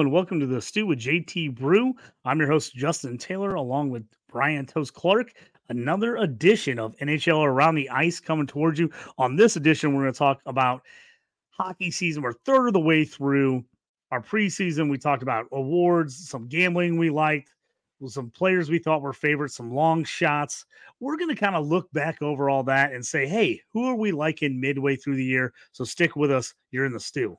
And welcome to the Stew with JT Brew. I'm your host, Justin Taylor, along with Bryan Toast Clark. Another edition of NHL Around the Ice coming towards you. On this edition, we're going to talk about hockey season. We're third of the way through our preseason. We talked about awards, some gambling we liked, some players we thought were favorites, some long shots. We're going to kind of look back over all that and say, hey, who are we liking midway through the year? So stick with us. You're in the stew.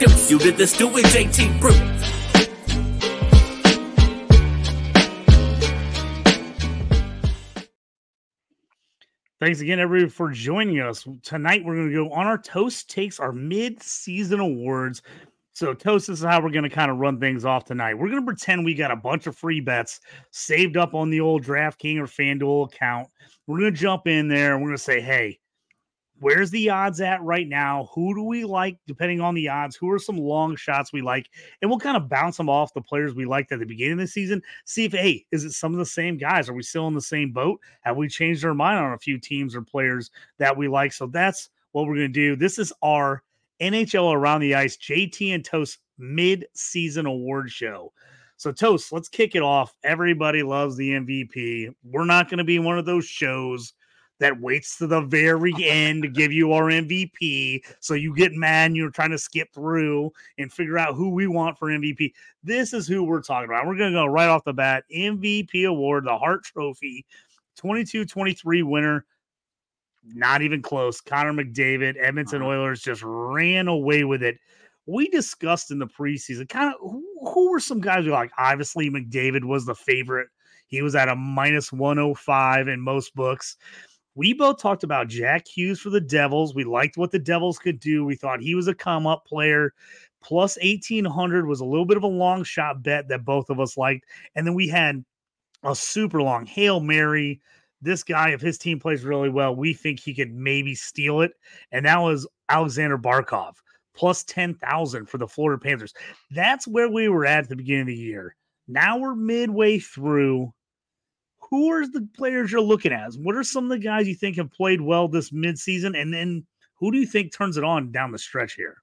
introduce you to the Stew with JT Brew. Thanks again, everybody, for joining us. Tonight, we're going to go on our Toast Takes, our mid season awards. So, Toast, this is how we're going to kind of run things off tonight. We're going to pretend we got a bunch of free bets saved up on the old DraftKings or FanDuel account. We're going to jump in there and we're going to say, hey, where's the odds at right now? Who do we like depending on the odds? Who are some long shots we like? And we'll kind of bounce them off the players we liked at the beginning of the season. See if, hey, is it some of the same guys? Are we still in the same boat? Have we changed our mind on a few teams or players that we like? So that's what we're going to do. This is our NHL Around the Ice JT and Toast mid season award show. So, Toast, let's kick it off. Everybody loves the MVP. We're not going to be one of those shows that waits to the very end to give you our MVP. So you get mad and you're trying to skip through and figure out who we want for MVP. This is who we're talking about. We're going to go right off the bat MVP award, the Hart Trophy, 22 23 winner. Not even close. Connor McDavid, Edmonton uh-huh. Oilers just ran away with it. We discussed in the preseason kind of who, who were some guys we like. Obviously, McDavid was the favorite. He was at a minus 105 in most books we both talked about Jack Hughes for the Devils. We liked what the Devils could do. We thought he was a come up player. Plus 1800 was a little bit of a long shot bet that both of us liked. And then we had a super long Hail Mary. This guy, if his team plays really well, we think he could maybe steal it. And that was Alexander Barkov, plus 10,000 for the Florida Panthers. That's where we were at, at the beginning of the year. Now we're midway through who are the players you're looking at? What are some of the guys you think have played well this midseason? And then who do you think turns it on down the stretch here?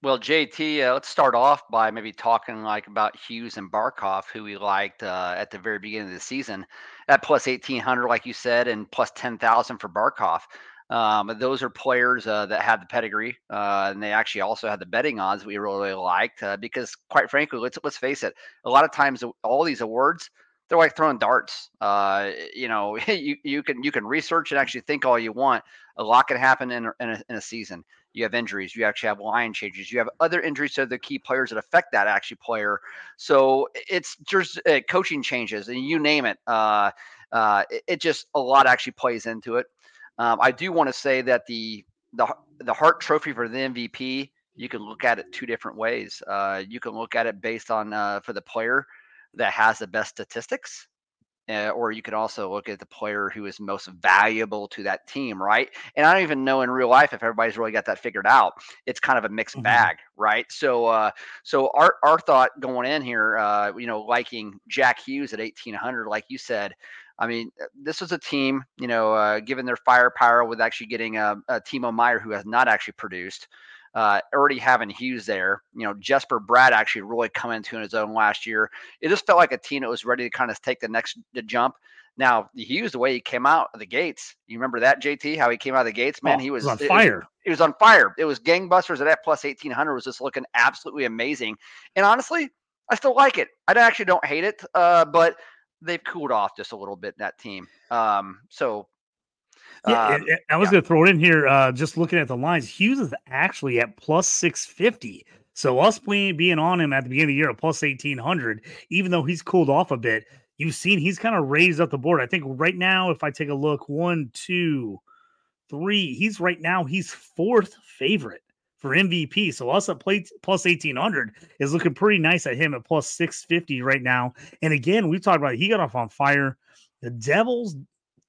Well, JT, uh, let's start off by maybe talking like about Hughes and Barkov, who we liked uh, at the very beginning of the season at plus 1800, like you said, and plus 10,000 for Barkov. Um, those are players uh, that had the pedigree, uh, and they actually also had the betting odds we really, liked uh, because, quite frankly, let's let's face it, a lot of times all these awards they're like throwing darts. Uh, you know, you, you can you can research and actually think all you want. A lot can happen in, in, a, in a season. You have injuries. You actually have line changes. You have other injuries to the key players that affect that actually player. So it's just uh, coaching changes and you name it. Uh, uh, it, it, just a lot actually plays into it. Um, I do want to say that the the the Hart Trophy for the MVP you can look at it two different ways. Uh, you can look at it based on uh, for the player that has the best statistics. Uh, or you can also look at the player who is most valuable to that team, right? And I don't even know in real life if everybody's really got that figured out. It's kind of a mixed mm-hmm. bag, right? So, uh, so our our thought going in here, uh, you know, liking Jack Hughes at eighteen hundred, like you said, I mean, uh, this was a team, you know, uh, given their firepower with actually getting a, a Timo Meier who has not actually produced uh, already having Hughes there. You know, Jesper Bratt actually really come into his own last year. It just felt like a team that was ready to kind of take the next the jump. Now, Hughes, the way he came out of the gates, you remember that, JT, how he came out of the gates, man? Oh, he was, was on fire. He was, was on fire. It was gangbusters at that plus 1800 was just looking absolutely amazing. And honestly, I still like it. I actually don't hate it, uh, but they've cooled off just a little bit, that team. Um, so yeah, um, I was yeah. going to throw it in here. Uh, just looking at the lines, Hughes is actually at plus six fifty. So us being being on him at the beginning of the year at plus eighteen hundred, even though he's cooled off a bit, you've seen he's kind of raised up the board. I think right now, if I take a look, one, two, three, he's right now he's fourth favorite for MVP. So us at play plus 1800 is looking pretty nice at him at plus 650 right now. And again, we talked about it, he got off on fire. The Devils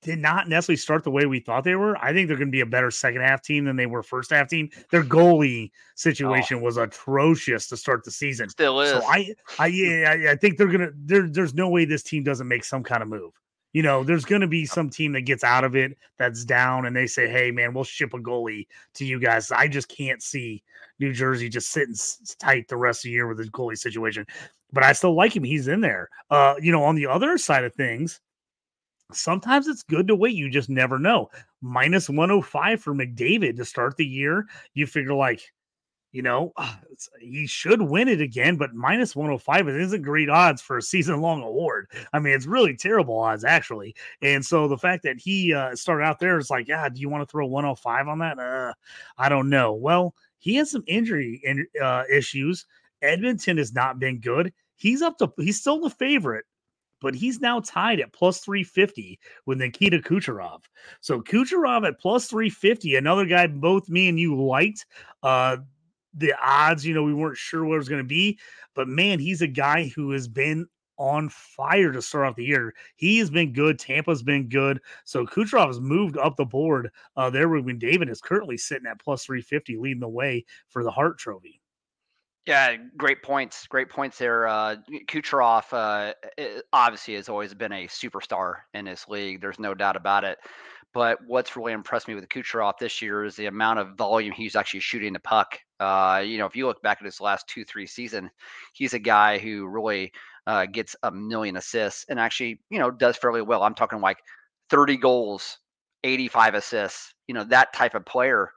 did not necessarily start the way we thought they were. I think they're going to be a better second half team than they were first half team. Their goalie situation oh. was atrocious to start the season. Still is. So I, I, yeah, I, think they're gonna. There, there's no way this team doesn't make some kind of move. You know, there's going to be some team that gets out of it that's down, and they say, "Hey, man, we'll ship a goalie to you guys." I just can't see New Jersey just sitting tight the rest of the year with his goalie situation. But I still like him; he's in there. Uh, you know, on the other side of things, sometimes it's good to wait. You just never know. Minus 105 for McDavid to start the year. You figure like, you know, he should win it again, but minus 105 it isn't great odds for a season long award. I mean, it's really terrible odds actually. And so the fact that he uh, started out there is like, yeah, do you want to throw 105 on that? Uh, I don't know. Well, he has some injury in, uh, issues. Edmonton has not been good. He's up to he's still the favorite but he's now tied at plus 350 with Nikita Kucherov. So Kucherov at plus 350, another guy both me and you liked. Uh, the odds, you know, we weren't sure what it was going to be, but man, he's a guy who has been on fire to start off the year. He has been good. Tampa's been good. So Kucherov has moved up the board uh, there when David is currently sitting at plus 350, leading the way for the Hart Trophy. Yeah, great points. Great points there. Uh, Kucherov uh, obviously has always been a superstar in this league. There's no doubt about it. But what's really impressed me with Kucherov this year is the amount of volume he's actually shooting the puck. Uh, you know, if you look back at his last two, three season, he's a guy who really uh, gets a million assists and actually, you know, does fairly well. I'm talking like 30 goals, 85 assists. You know, that type of player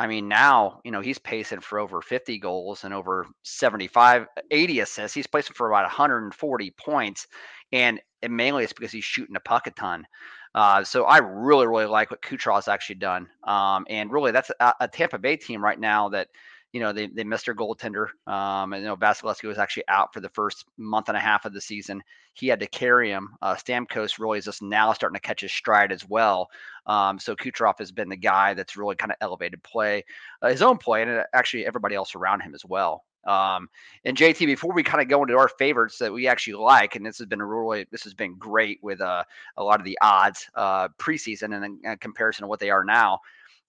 I mean, now, you know, he's pacing for over 50 goals and over 75, 80 assists. He's placing for about 140 points. And, mainly it's because he's shooting the puck a ton. Uh, so I really, really like what Kucherov's actually done. Um, and really, that's a, a Tampa Bay team right now that – you know, they, they missed their goaltender. Um, and, you know, Vasilevskiy was actually out for the first month and a half of the season. He had to carry him. Uh, Stamkos really is just now starting to catch his stride as well. Um, so Kucherov has been the guy that's really kind of elevated play, uh, his own play, and uh, actually everybody else around him as well. Um, and JT, before we kind of go into our favorites that we actually like, and this has been really, this has been great with uh, a lot of the odds uh, preseason and in, in comparison to what they are now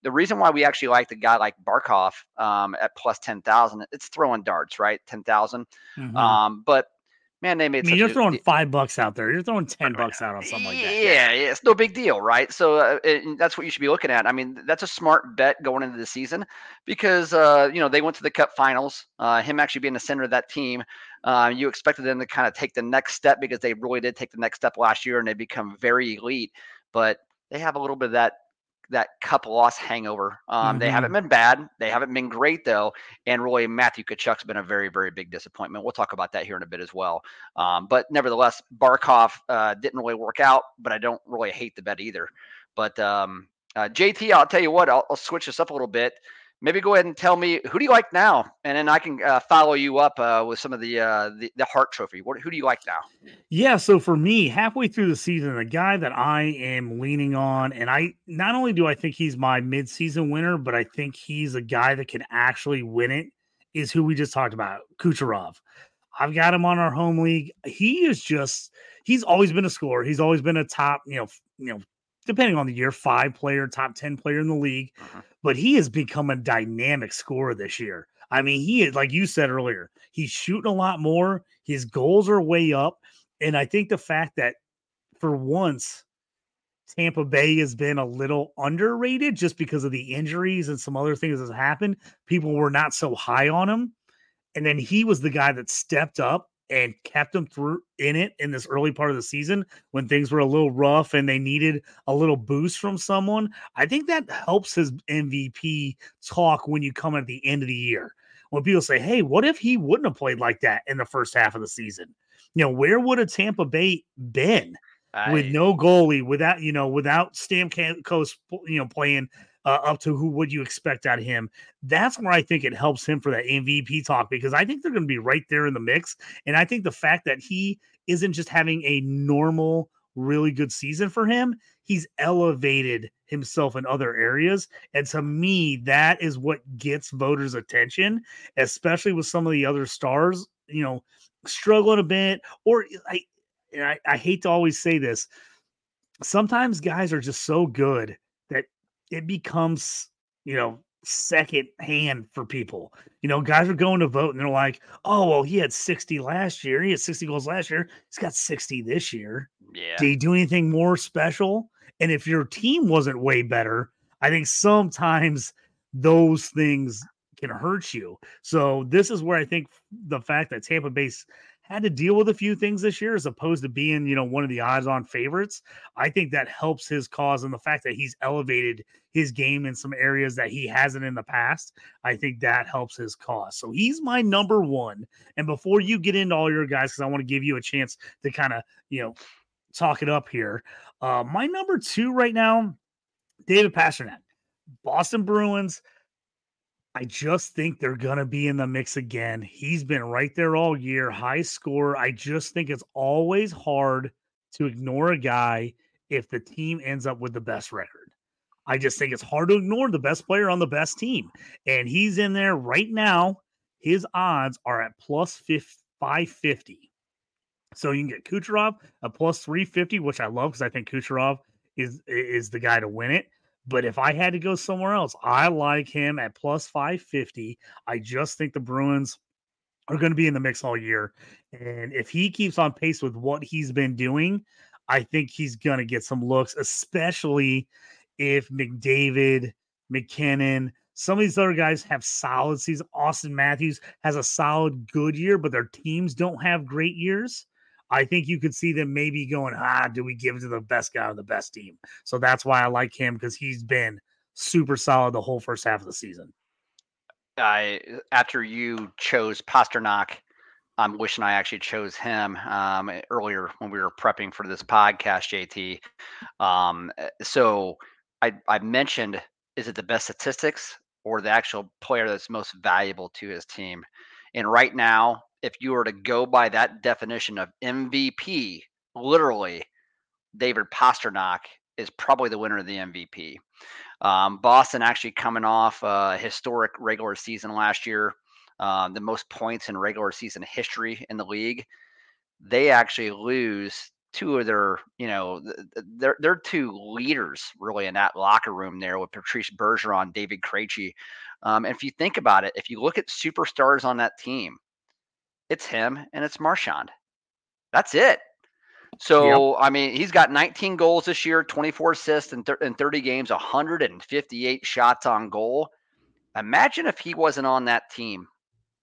the reason why we actually like the guy like Barkov um, at plus 10,000, it's throwing darts, right? 10,000. Mm-hmm. Um, but man, they made I mean, you're throwing five bucks out there. You're throwing 10 bucks out on something like that. Yeah, yeah, it's no big deal, right? So uh, it, that's what you should be looking at. I mean, that's a smart bet going into the season because, uh, you know, they went to the cup finals. Uh, him actually being the center of that team, uh, you expected them to kind of take the next step because they really did take the next step last year and they become very elite. But they have a little bit of that that cup loss hangover. Um, mm-hmm. They haven't been bad. They haven't been great though. And really, Matthew Tkachuk's been a very, very big disappointment. We'll talk about that here in a bit as well. Um, but nevertheless, Barkov uh, didn't really work out. But I don't really hate the bet either. But um, uh, JT, I'll tell you what. I'll, I'll switch this up a little bit maybe go ahead and tell me who do you like now, and then I can uh, follow you up uh, with some of the, uh, the, the Hart Trophy. What, who do you like now? Yeah, so for me, halfway through the season, the guy that I am leaning on, and I not only do I think he's my midseason winner, but I think he's a guy that can actually win it. Is who we just talked about, Kucherov. I've got him on our home league. He is just he's always been a scorer. He's always been a top, you know, you know, depending on the year, five player, top 10 player in the league. Uh-huh. But he has become a dynamic scorer this year. I mean, he is, like you said earlier, he's shooting a lot more. His goals are way up. And I think the fact that for once, Tampa Bay has been a little underrated just because of the injuries and some other things that happened. People were not so high on him. And then he was the guy that stepped up and kept them through in it in this early part of the season when things were a little rough and they needed a little boost from someone. I think that helps his MVP talk when you come at the end of the year. When people say, "Hey, what if he wouldn't have played like that in the first half of the season?" You know, where would a Tampa Bay been I... with no goalie, without you know, without Stamkos, you know, playing uh, up to who would you expect of him. That's where I think it helps him for that MVP talk because I think they're going to be right there in the mix. And I think the fact that he isn't just having a normal, really good season for him, he's elevated himself in other areas. And to me, that is what gets voters' attention, especially with some of the other stars, you know, struggling a bit. Or I, I, I hate to always say this. Sometimes guys are just so good it becomes, you know, second hand for people. You know, guys are going to vote and they're like, oh, well, he had 60 last year. He had 60 goals last year. He's got 60 this year. Yeah. Did he do anything more special? And if your team wasn't way better, I think sometimes those things can hurt you. So this is where I think the fact that Tampa Bay's had to deal with a few things this year as opposed to being, you know, one of the odds on favorites. I think that helps his cause and the fact that he's elevated his game in some areas that he hasn't in the past. I think that helps his cause. So he's my number one. And before you get into all your guys, because I want to give you a chance to kind of, you know, talk it up here. Uh, my number two right now, David Pastrnak, Boston Bruins. I just think they're going to be in the mix again. He's been right there all year, high score. I just think it's always hard to ignore a guy if the team ends up with the best record. I just think it's hard to ignore the best player on the best team. And he's in there right now. His odds are at plus 550. So you can get Kucherov at plus 350, which I love because I think Kucherov is is the guy to win it. But if I had to go somewhere else, I like him at plus 550. I just think the Bruins are going to be in the mix all year. And if he keeps on pace with what he's been doing, I think he's going to get some looks, especially if McDavid, MacKinnon, some of these other guys have solid seasons. Auston Matthews has a solid good year, but their teams don't have great years. I think you could see them maybe going, ah, do we give it to the best guy on the best team? So that's why I like him because he's been super solid the whole first half of the season. I after you chose Pastrnak, I'm wishing I actually chose him um, earlier when we were prepping for this podcast, JT. Um, eh, so I, I mentioned, is it the best statistics or the actual player that's most valuable to his team? And right now, if you were to go by that definition of MVP, literally, David Pastrnak is probably the winner of the MVP. Um, Boston actually coming off a historic regular season last year, uh, the most points in regular season history in the league. They actually lose two of their, you know, they're they're two leaders really in that locker room there with Patrice Bergeron, David Krejci. Um, and if you think about it, if you look at superstars on that team, it's him and it's Marchand. That's it. So, yep. I mean, he's got 19 goals this year, 24 assists in, in 30 games, 158 shots on goal. Imagine if he wasn't on that team,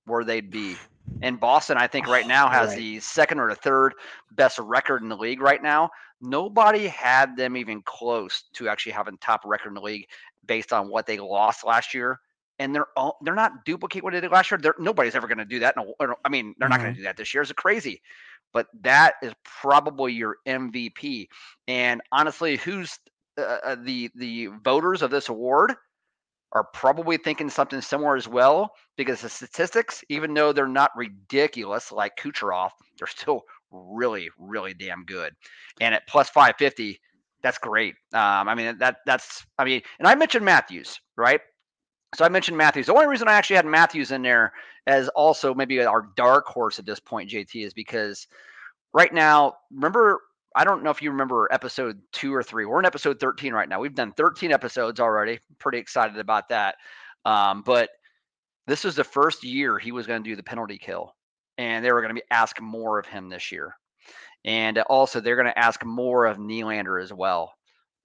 where they'd be. And Boston, I think, right now has right. the second or the third best record in the league right now. Nobody had them even close to actually having top record in the league based on what they lost last year and they're all, they're not duplicate what they did last year. They're, nobody's ever going to do that. No, I mean, they're mm-hmm. not going to do that this year. It's crazy, but that is probably your MVP. And honestly, who's uh, uh, the the voters of this award are probably thinking something similar as well because the statistics, even though they're not ridiculous like Kucherov, they're still really, really damn good. And at plus 550, that's great. Um, I mean, that that's I mean, and I mentioned Matthews, right? So I mentioned Matthews. The only reason I actually had Matthews in there as also maybe our dark horse at this point, JT, is because right now, remember, I don't know if you remember episode two or three. We're in episode 13 right now. We've done 13 episodes already. Pretty excited about that. Um, but this was the first year he was going to do the penalty kill, and they were going to be ask more of him this year. And also, they're going to ask more of Nylander as well.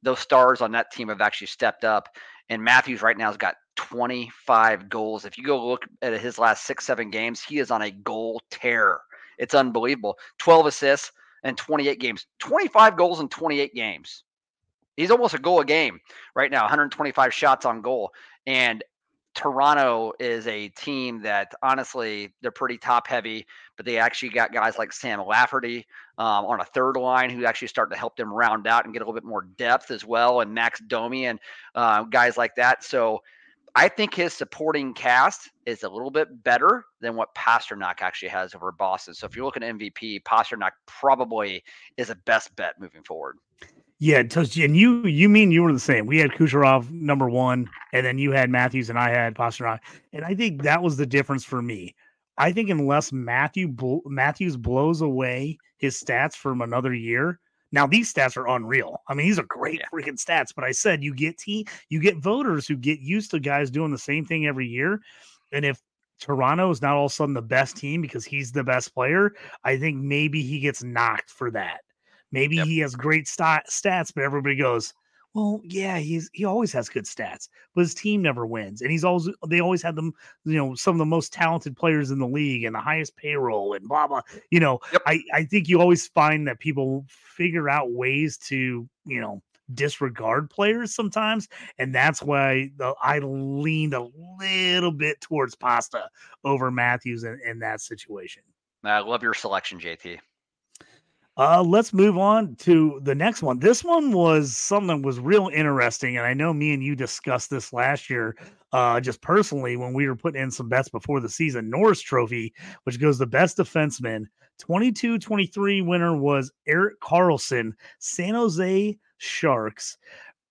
Those stars on that team have actually stepped up. And Matthews right now has got 25 goals. If you go look at his last six, seven games, he is on a goal tear. It's unbelievable. 12 assists and 28 games. 25 goals in 28 games. He's almost a goal a game right now, 125 shots on goal. And Toronto is a team that honestly they're pretty top heavy, but they actually got guys like Sam Lafferty um, on a third line who actually start to help them round out and get a little bit more depth as well, and Max Domi and uh, guys like that. So I think his supporting cast is a little bit better than what Pastrnak actually has over Boston. So if you're looking at MVP, Pastrnak probably is a best bet moving forward. Yeah, and you you mean you were the same. We had Kucherov number one, and then you had Matthews, and I had Pastrnak, and I think that was the difference for me. I think unless Matthew Matthews blows away his stats from another year, now these stats are unreal. I mean, these are great yeah. freaking stats. But I said you get t you get voters who get used to guys doing the same thing every year, and if Toronto is not all of a sudden the best team because he's the best player, I think maybe he gets knocked for that. Maybe yep. he has great st- stats, but everybody goes, well, yeah, he's he always has good stats, but his team never wins, and he's always they always had them, you know, some of the most talented players in the league and the highest payroll and blah blah. You know, yep. I I think you always find that people figure out ways to you know disregard players sometimes, and that's why the, I leaned a little bit towards Pasta over Matthews in, in that situation. I love your selection, JT. Uh, let's move on to the next one. This one was something that was real interesting, and I know me and you discussed this last year, uh, just personally when we were putting in some bets before the season. Norris Trophy, which goes the best defenseman, 22-23 winner was Erik Karlsson, San Jose Sharks.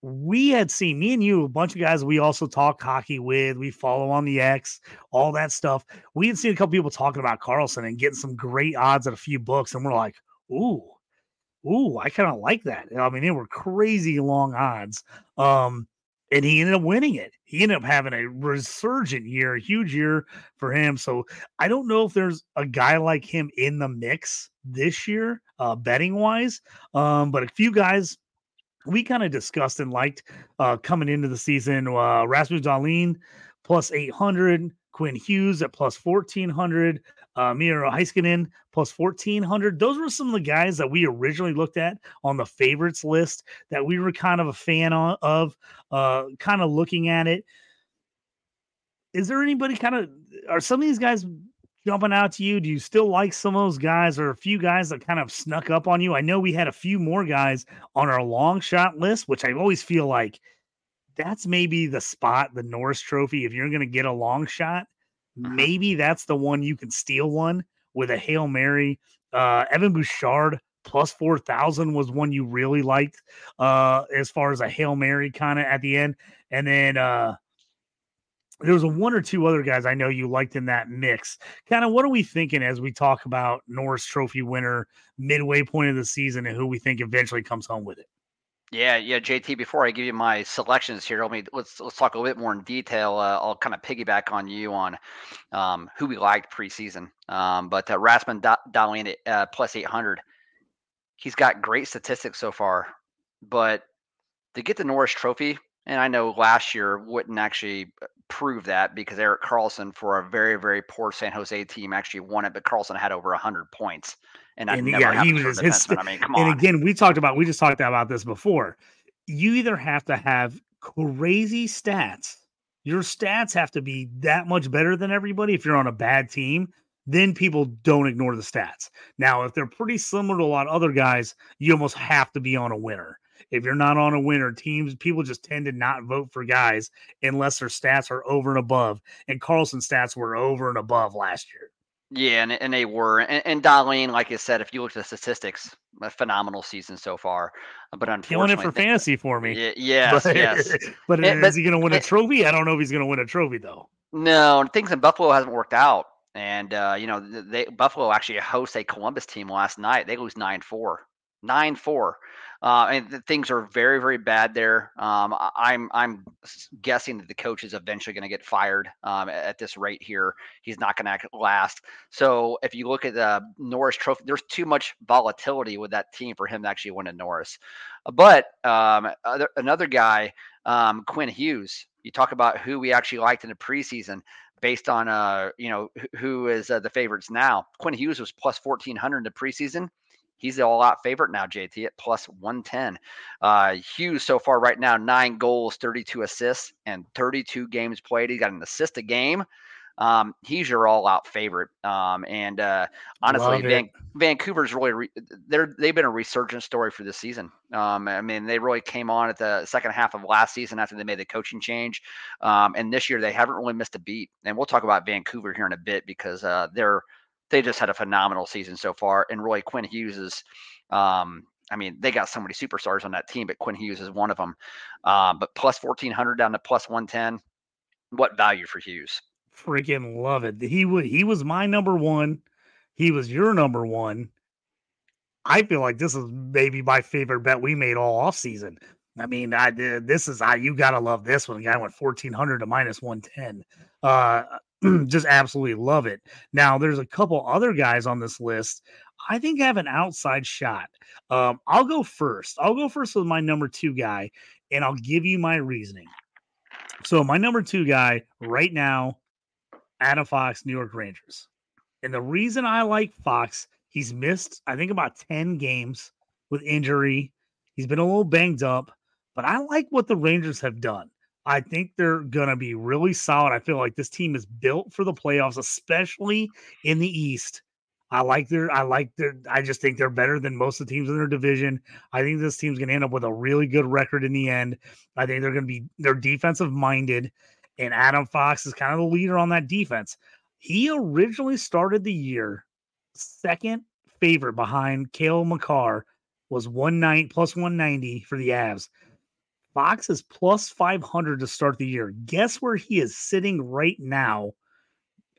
We had seen me and you, a bunch of guys we also talk hockey with. We follow on the X, all that stuff. We had seen a couple people talking about Karlsson and getting some great odds at a few books, and we're like ooh, ooh, I kind of like that. I mean, they were crazy long odds. Um, and he ended up winning it. He ended up having a resurgent year, a huge year for him. So I don't know if there's a guy like him in the mix this year, uh, betting wise. Um, but a few guys we kind of discussed and liked uh, coming into the season. Uh, Rasmus Dahlin plus 800, Quinn Hughes at plus 1400, uh, Miro Heiskanen plus 1400. Those were some of the guys that we originally looked at on the favorites list that we were kind of a fan of, uh, kind of looking at it. Is there anybody kind of, are some of these guys jumping out to you? Do you still like some of those guys or a few guys that kind of snuck up on you? I know we had a few more guys on our long shot list, which I always feel like that's maybe the spot, the Norris trophy. If you're going to get a long shot, uh-huh. Maybe that's the one you can steal one with a Hail Mary. Uh, Evan Bouchard plus 4,000 was one you really liked uh, as far as a Hail Mary kind of at the end. And then uh, there was a one or two other guys I know you liked in that mix. Kind of what are we thinking as we talk about Norris Trophy winner midway point of the season and who we think eventually comes home with it? Yeah, yeah, JT. Before I give you my selections here, let me let's let's talk a little bit more in detail. Uh, I'll kind of piggyback on you on um, who we liked preseason. Um, but uh, Rasmus Dahlin at uh, plus eight hundred, he's got great statistics so far. But to get the Norris Trophy, and I know last year wouldn't actually prove that because Erik Karlsson for a very very poor San Jose team actually won it, but Karlsson had over hundred points. And, and yeah, he was his. I mean, come on. And again, we talked about we just talked about this before. You either have to have crazy stats. Your stats have to be that much better than everybody if you're on a bad team. Then people don't ignore the stats. Now, if they're pretty similar to a lot of other guys, you almost have to be on a winner. If you're not on a winner, teams people just tend to not vote for guys unless their stats are over and above. And Karlsson's stats were over and above last year. Yeah, and, and they were. And, and Dahlin, like I said, if you look at the statistics, a phenomenal season so far. But unfortunately, killing it for fantasy for me. Yeah, yes, but, yes. but is but, he going to win a trophy? I don't know if he's going to win a trophy though. No, things in Buffalo hasn't worked out. And uh, you know, they Buffalo actually hosts a Columbus team last night. They lose nine four. Nine four. Uh, and things are very, very bad there. Um, I'm I'm guessing that the coach is eventually going to get fired um, at this rate here. He's not going to last. So if you look at the Norris Trophy, there's too much volatility with that team for him to actually win a Norris. But um, other, another guy, um, Quinn Hughes. You talk about who we actually liked in the preseason based on uh you know who is uh, the favorites now. Quinn Hughes was plus 1400 in the preseason. He's the all out favorite now, JT, at plus 110. Uh, Hughes, so far right now, nine goals, 32 assists, and 32 games played. He got an assist a game. Um, he's your all out favorite. Um, and uh, honestly, Van, Vancouver's really, re- they're, they've been a resurgence story for this season. Um, I mean, they really came on at the second half of last season after they made the coaching change. Um, and this year, they haven't really missed a beat. And we'll talk about Vancouver here in a bit because uh, they're, they just had a phenomenal season so far. And really, Quinn Hughes is, um, I mean, they got so many superstars on that team, but Quinn Hughes is one of them. Um, but plus 1400 down to plus 110. What value for Hughes? Freaking love it. He was he was my number one. He was your number one. I feel like this is maybe my favorite bet we made all off season. I mean, I did this is I you gotta love this one. Guy went 1400 to minus 110. Uh just absolutely love it. Now there's a couple other guys on this list I think have an outside shot. Um, I'll go first. I'll go first with my number two guy, and I'll give you my reasoning. So my number two guy right now, Adam Fox, New York Rangers. And the reason I like Fox, he's missed, I think, about 10 games with injury. He's been a little banged up, but I like what the Rangers have done. I think they're going to be really solid. I feel like this team is built for the playoffs, especially in the East. I like their, I like their, I just think they're better than most of the teams in their division. I think this team's going to end up with a really good record in the end. I think they're going to be, they're defensive minded, and Adam Fox is kind of the leader on that defense. He originally started the year second favorite behind Cale Makar was one nine plus 190 for the Avs. Fox is plus 500 to start the year. Guess where he is sitting right now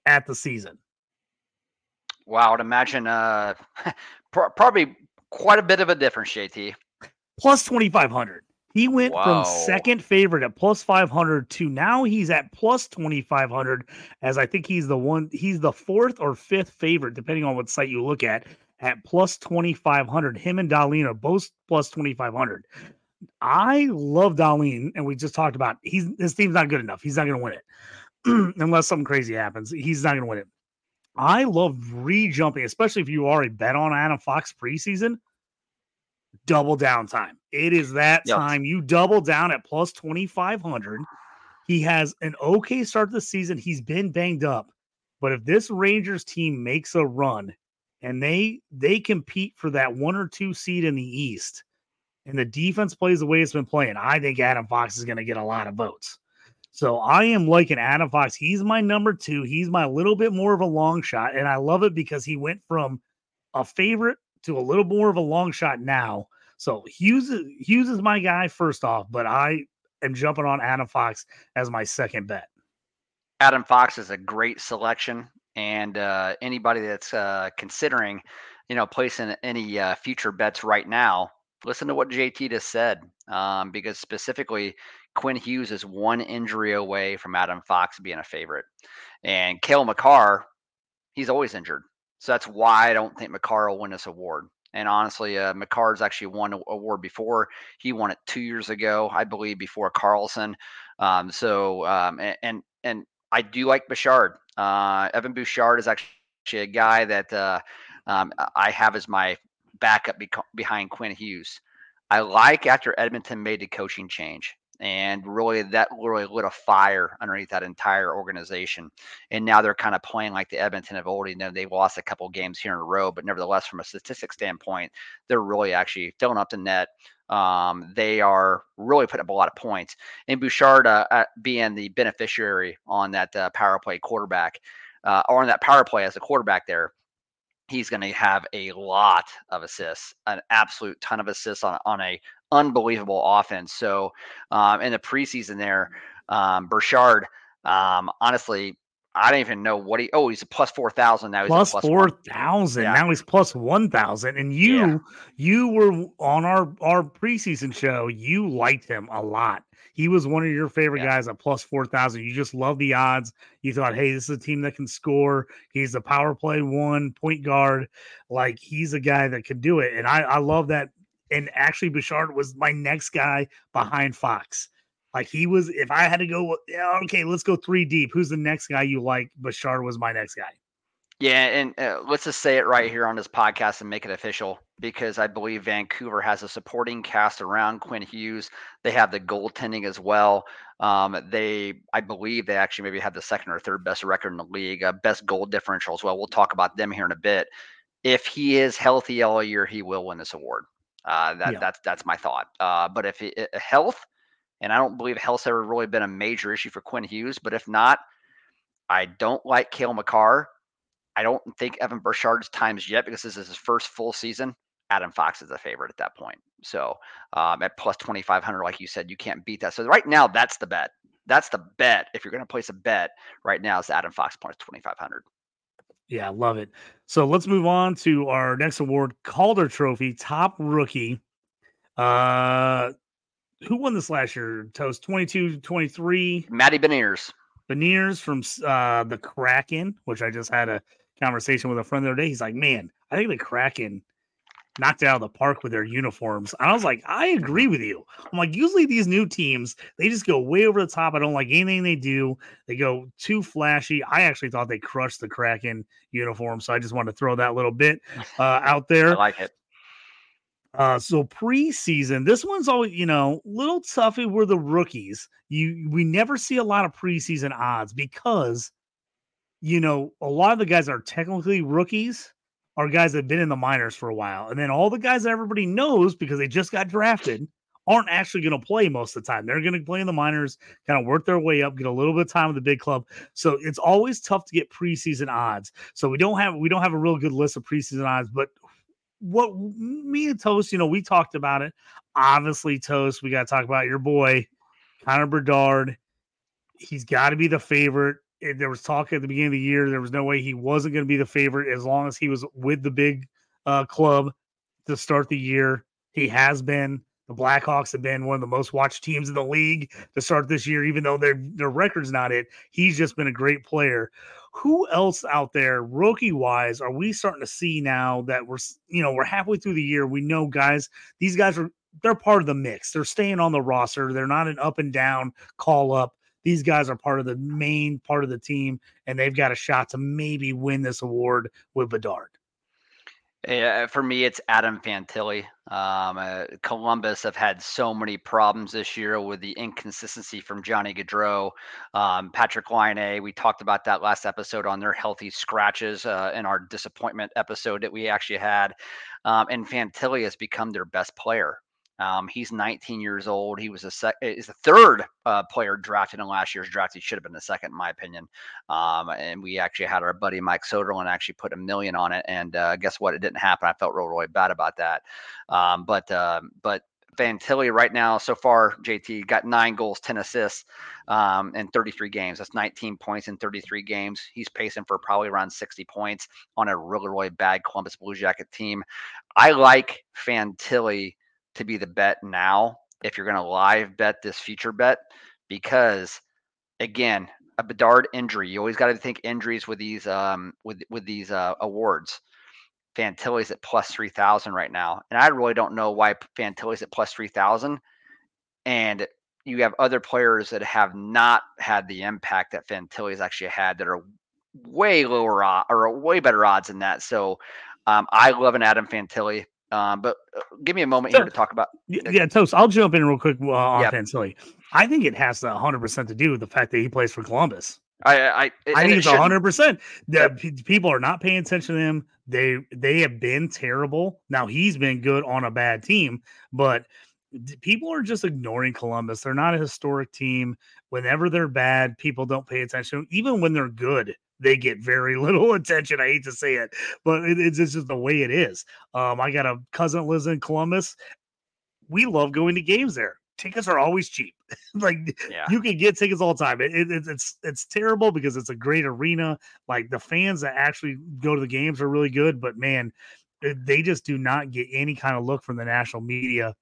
at the season? Wow, I would imagine uh, probably quite a bit of a difference, JT. Plus 2,500. He went from second favorite at plus 500 to now he's at plus 2,500, as I think he's the one, he's the fourth or fifth favorite, depending on what site you look at, at plus 2,500. Him and Dahlin are both plus 2,500. I love Dahlin, and we just talked about he's his team's not good enough. He's not going to win it unless something crazy happens. He's not going to win it. I love re-jumping, especially if you already bet on Adam Fox preseason. Double down time. It is that yep. time. You double down at plus 2,500. He has an okay start to the season. He's been banged up. But if this Rangers team makes a run and they they compete for that one or two seed in the East, and the defense plays the way it's been playing, I think Adam Fox is going to get a lot of votes. So I am liking Adam Fox. He's my number two. He's my little bit more of a long shot. And I love it because he went from a favorite to a little more of a long shot now. So Hughes, Hughes is my guy first off, but I am jumping on Adam Fox as my second bet. Adam Fox is a great selection. And uh, anybody that's uh, considering, you know, placing any uh, future bets right now, listen to what JT just said. Um, because specifically, Quinn Hughes is one injury away from Adam Fox being a favorite. And Cale Makar, he's always injured. So that's why I don't think Makar will win this award. And honestly, uh, Makar's actually won an award before. He won it two years ago, I believe, before Karlsson. Um, so um, and, and, and I do like Bouchard. Uh, Evan Bouchard is actually a guy that uh, um, I have as my backup be- behind Quinn Hughes. I like after Edmonton made the coaching change and really that really lit a fire underneath that entire organization. And now they're kind of playing like the Edmonton of old. You know, they've lost a couple games here in a row, but nevertheless, from a statistic standpoint, they're really actually filling up the net. Um, they are really putting up a lot of points. And Bouchard uh, uh, being the beneficiary on that uh, power play quarterback, uh, or on that power play as a quarterback there, he's going to have a lot of assists, an absolute ton of assists on, on a unbelievable offense. So um, in the preseason there, um, Bouchard, um, honestly, I don't even know what he. Oh, he's a plus four thousand now. He's plus, plus four thousand. Yeah. Now he's plus one thousand. And you, yeah. you were on our our preseason show. You liked him a lot. He was one of your favorite yeah. guys at plus four thousand. You just love the odds. You thought, hey, this is a team that can score. He's a power play one point guard. Like he's a guy that can do it. And I I love that and actually Bouchard was my next guy behind Fox. Like he was, if I had to go, okay, let's go three deep. Who's the next guy you like? Bouchard was my next guy. Yeah, and uh, let's just say it right here on this podcast and make it official because I believe Vancouver has a supporting cast around Quinn Hughes. They have the goaltending as well. Um, they, I believe, they actually maybe have the second or third best record in the league, uh, best goal differential as well. We'll talk about them here in a bit. If he is healthy all year, he will win this award. Uh, that yeah. that's that's my thought. Uh, but if it, health, and I don't believe health's ever really been a major issue for Quinn Hughes. But if not, I don't like Cale Makar. I don't think Evan Bouchard's times yet because this is his first full season Adam Fox is a favorite at that point. So um, at plus 2,500, like you said, you can't beat that. So right now, that's the bet. That's the bet. If you're going to place a bet right now, it's Adam Fox plus 2,500. Yeah, love it. So let's move on to our next award, Calder Trophy, top rookie. Uh, who won this last year? Toast 22 23. Matty Beniers. Beniers from uh, the Kraken, which I just had a conversation with a friend the other day. He's like, man, I think the Kraken knocked out of the park with their uniforms. And I was like, I agree with you. I'm like, usually these new teams, they just go way over the top. I don't like anything they do. They go too flashy. I actually thought they crushed the Kraken uniform. So I just wanted to throw that little bit uh, out there. I like it. Uh, so preseason, this one's always, you know, little toughy were the rookies. You we never see a lot of preseason odds because you know, a lot of the guys are technically rookies are guys that have been in the minors for a while. And then all the guys that everybody knows because they just got drafted aren't actually going to play most of the time. They're going to play in the minors, kind of work their way up, get a little bit of time with the big club. So it's always tough to get preseason odds. So we don't have we don't have a real good list of preseason odds, but what me and Toast, you know, we talked about it. Obviously, Toast, we got to talk about your boy, Connor Bedard. He's got to be the favorite. There was talk at the beginning of the year. There was no way he wasn't going to be the favorite as long as he was with the big uh, club to start the year. He has been. The Blackhawks have been one of the most watched teams in the league to start this year, even though their their record's not it. He's just been a great player who else out there rookie wise are we starting to see now that we're you know we're halfway through the year we know guys these guys are they're part of the mix they're staying on the roster they're not an up and down call up these guys are part of the main part of the team and they've got a shot to maybe win this award with bedard yeah, for me, it's Adam Fantilli. Um, uh, Columbus have had so many problems this year with the inconsistency from Johnny Gaudreau, um, Patrik Laine. We talked about that last episode on their healthy scratches uh, in our disappointment episode that we actually had. Um, and Fantilli has become their best player. Um, he's 19 years old. He was a sec- is the third uh, player drafted in last year's draft. He should have been the second, in my opinion. Um, and we actually had our buddy Mike Soderlund actually put a million on it. And uh, guess what? It didn't happen. I felt real, really bad about that. Um, but uh, but Fantilli right now so far, JT got nine goals, 10 assists um, in 33 games. That's 19 points in 33 games. He's pacing for probably around 60 points on a really, really bad Columbus Blue Jacket team. I like Fantilli to be the bet now if you're going to live bet this future bet because again a bedard injury you always got to think injuries with these um with with these uh awards. Fantilli's at plus 3000 right now and i really don't know why fantilli's at plus 3000 and you have other players that have not had the impact that fantilli's actually had that are way lower or way better odds than that so um, i love an adam fantilli um, but uh, give me a moment so, here to talk about. Yeah, Toast. I'll jump in real quick uh, on yep. I think it has 100% to do with the fact that he plays for Columbus. I I, I think it's 100%. That yep. people are not paying attention to him. They they have been terrible. Now he's been good on a bad team, but people are just ignoring Columbus. They're not a historic team. Whenever they're bad, people don't pay attention. Even when they're good, they get very little attention. I hate to say it, but it, it's, just the way it is. Um, I got a cousin lives in Columbus. We love going to games there. Tickets are always cheap. like yeah. you can get tickets all the time. It, it, it's it's terrible because it's a great arena. Like the fans that actually go to the games are really good, but man, they just do not get any kind of look from the national media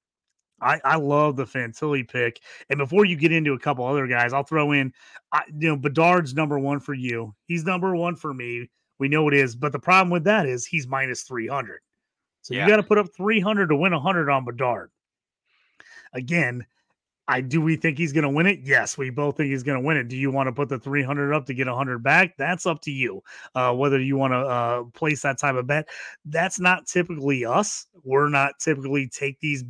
I, I love the Fantilli pick. And before you get into a couple other guys, I'll throw in, I, you know, Bedard's number one for you. He's number one for me. We know it is. But the problem with that is he's minus 300. So yeah. you got to put up 300 to win 100 on Bedard. Again, I do we think he's going to win it? Yes, we both think he's going to win it. Do you want to put the 300 up to get 100 back? That's up to you. Uh, whether you want to uh, place that type of bet, that's not typically us. We're not typically take these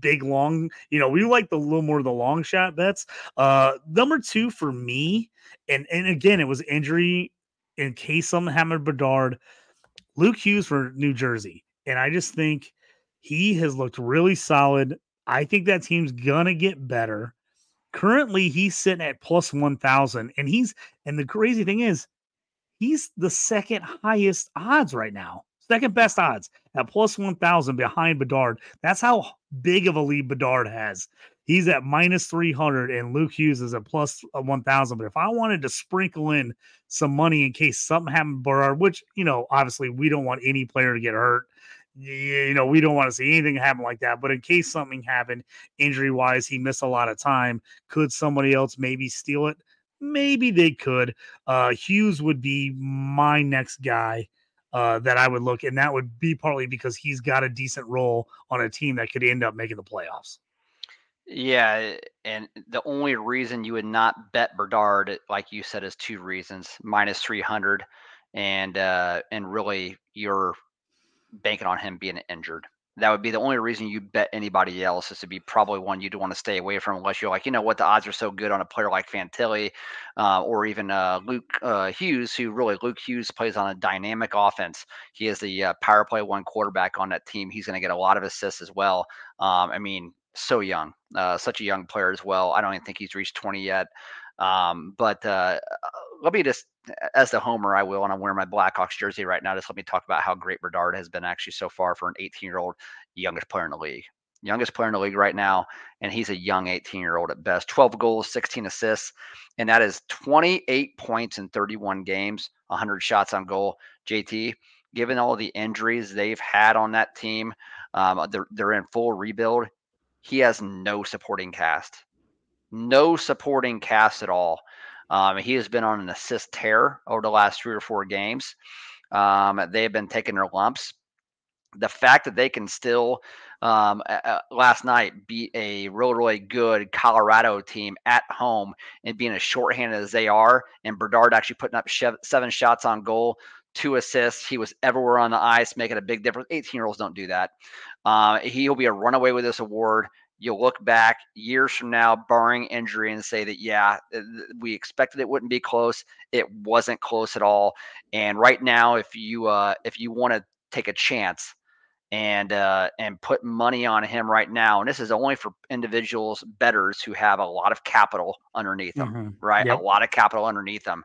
big long, you know, we like the little more the long shot bets. Uh number two for me, and and again, it was injury in case something happened Bedard, Luke Hughes for New Jersey. And I just think he has looked really solid. I think that team's gonna get better. Currently, he's sitting at plus 1,000, and he's and the crazy thing is, he's the second highest odds right now. Second best odds at plus 1,000 behind Bedard. That's how big of a lead Bedard has. He's at minus 300 and Luke Hughes is at uh, 1,000. But if I wanted to sprinkle in some money in case something happened to Bedard, which, you know, obviously we don't want any player to get hurt. You know, we don't want to see anything happen like that. But in case something happened injury wise, he missed a lot of time. Could somebody else maybe steal it? Maybe they could. Uh, Hughes would be my next guy uh, that I would look, and that would be partly because he's got a decent role on a team that could end up making the playoffs. Yeah, and the only reason you would not bet Bedard, like you said, is two reasons: minus three hundred, and uh, and really you're banking on him being injured. That would be the only reason you bet anybody else is to be probably one you'd want to stay away from unless you're like, you know what, the odds are so good on a player like Fantilli uh, or even uh, Luke uh, Hughes, who really Luke Hughes plays on a dynamic offense. He is the uh, power play one quarterback on that team. He's going to get a lot of assists as well. Um, I mean, so young, uh, such a young player as well. I don't even think he's reached 20 yet. Um, but uh, let me just, as the homer, I will, and I'm wearing my Blackhawks jersey right now. Just let me talk about how great Bedard has been actually so far for an 18 year old youngest player in the league. Youngest player in the league right now, and he's a young 18 year old at best. 12 goals, 16 assists, and that is 28 points in 31 games, 100 shots on goal. JT, given all the injuries they've had on that team, um, they're, they're in full rebuild. He has no supporting cast, no supporting cast at all. Um, he has been on an assist tear over the last three or four games. Um, they have been taking their lumps. The fact that they can still um, uh, last night beat a really, really good Colorado team at home and being as shorthanded as they are, and Bedard actually putting up seven shots on goal, two assists. He was everywhere on the ice, making a big difference. 18 year olds don't do that. Uh, he'll be a runaway with this award you'll look back years from now, barring injury, and say that, yeah, we expected it wouldn't be close. It wasn't close at all. And right now, if you uh, if you want to take a chance and uh, and put money on him right now, and this is only for individuals, betters who have a lot of capital underneath them, mm-hmm. right? Yep. A lot of capital underneath them,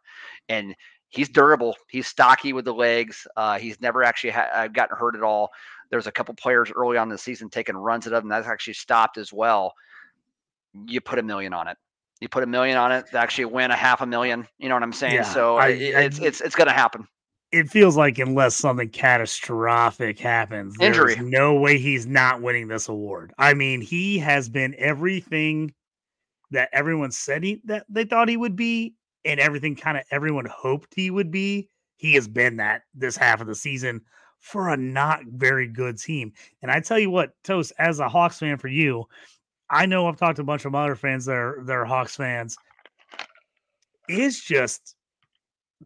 and he's durable. He's stocky with the legs. Uh, he's never actually ha- uh, gotten hurt at all. There's a couple players early on in the season taking runs at and that's actually stopped as well. You put a million on it. You put a million on it, they actually win a half a million. You know what I'm saying? Yeah, so I, it's I, it's it's going to happen. It feels like unless something catastrophic happens, injury, no way he's not winning this award. I mean, he has been everything that everyone said he that they thought he would be, and everything kind of everyone hoped he would be. He has been that this half of the season for a not very good team. And I tell you what, Toast, as a Hawks fan for you, I know I've talked to a bunch of other fans that are, that are Hawks fans. It's just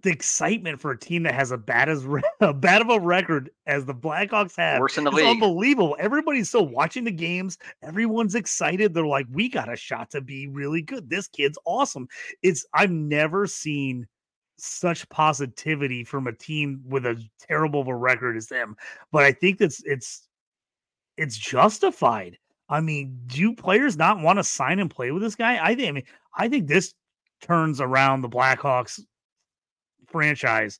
the excitement for a team that has a bad as a bad of a record as the Blackhawks have. Worse in the league. Unbelievable. Everybody's still watching the games. Everyone's excited. They're like, we got a shot to be really good. This kid's awesome. It's I've never seen such positivity from a team with a terrible of a record as them. But I think that's it's it's justified. I mean, do players not want to sign and play with this guy? I think I mean I think this turns around the Blackhawks franchise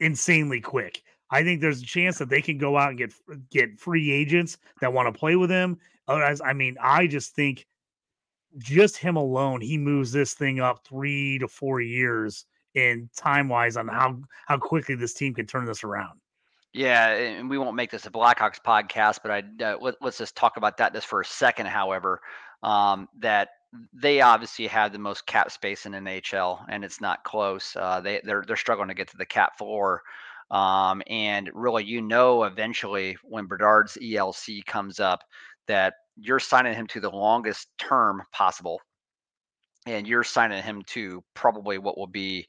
insanely quick. I think there's a chance that they can go out and get get free agents that want to play with him. Otherwise, I mean, I just think just him alone, he moves this thing up three to four years in time wise on how how quickly this team can turn this around. Yeah, and we won't make this a Blackhawks podcast, but I uh, let, us just talk about that just for a second. However, um, that they obviously have the most cap space in NHL, and it's not close. Uh, they they're they're struggling to get to the cap floor. Um, and really, you know, eventually when Bedard's ELC comes up, that you're signing him to the longest term possible, and you're signing him to probably what will be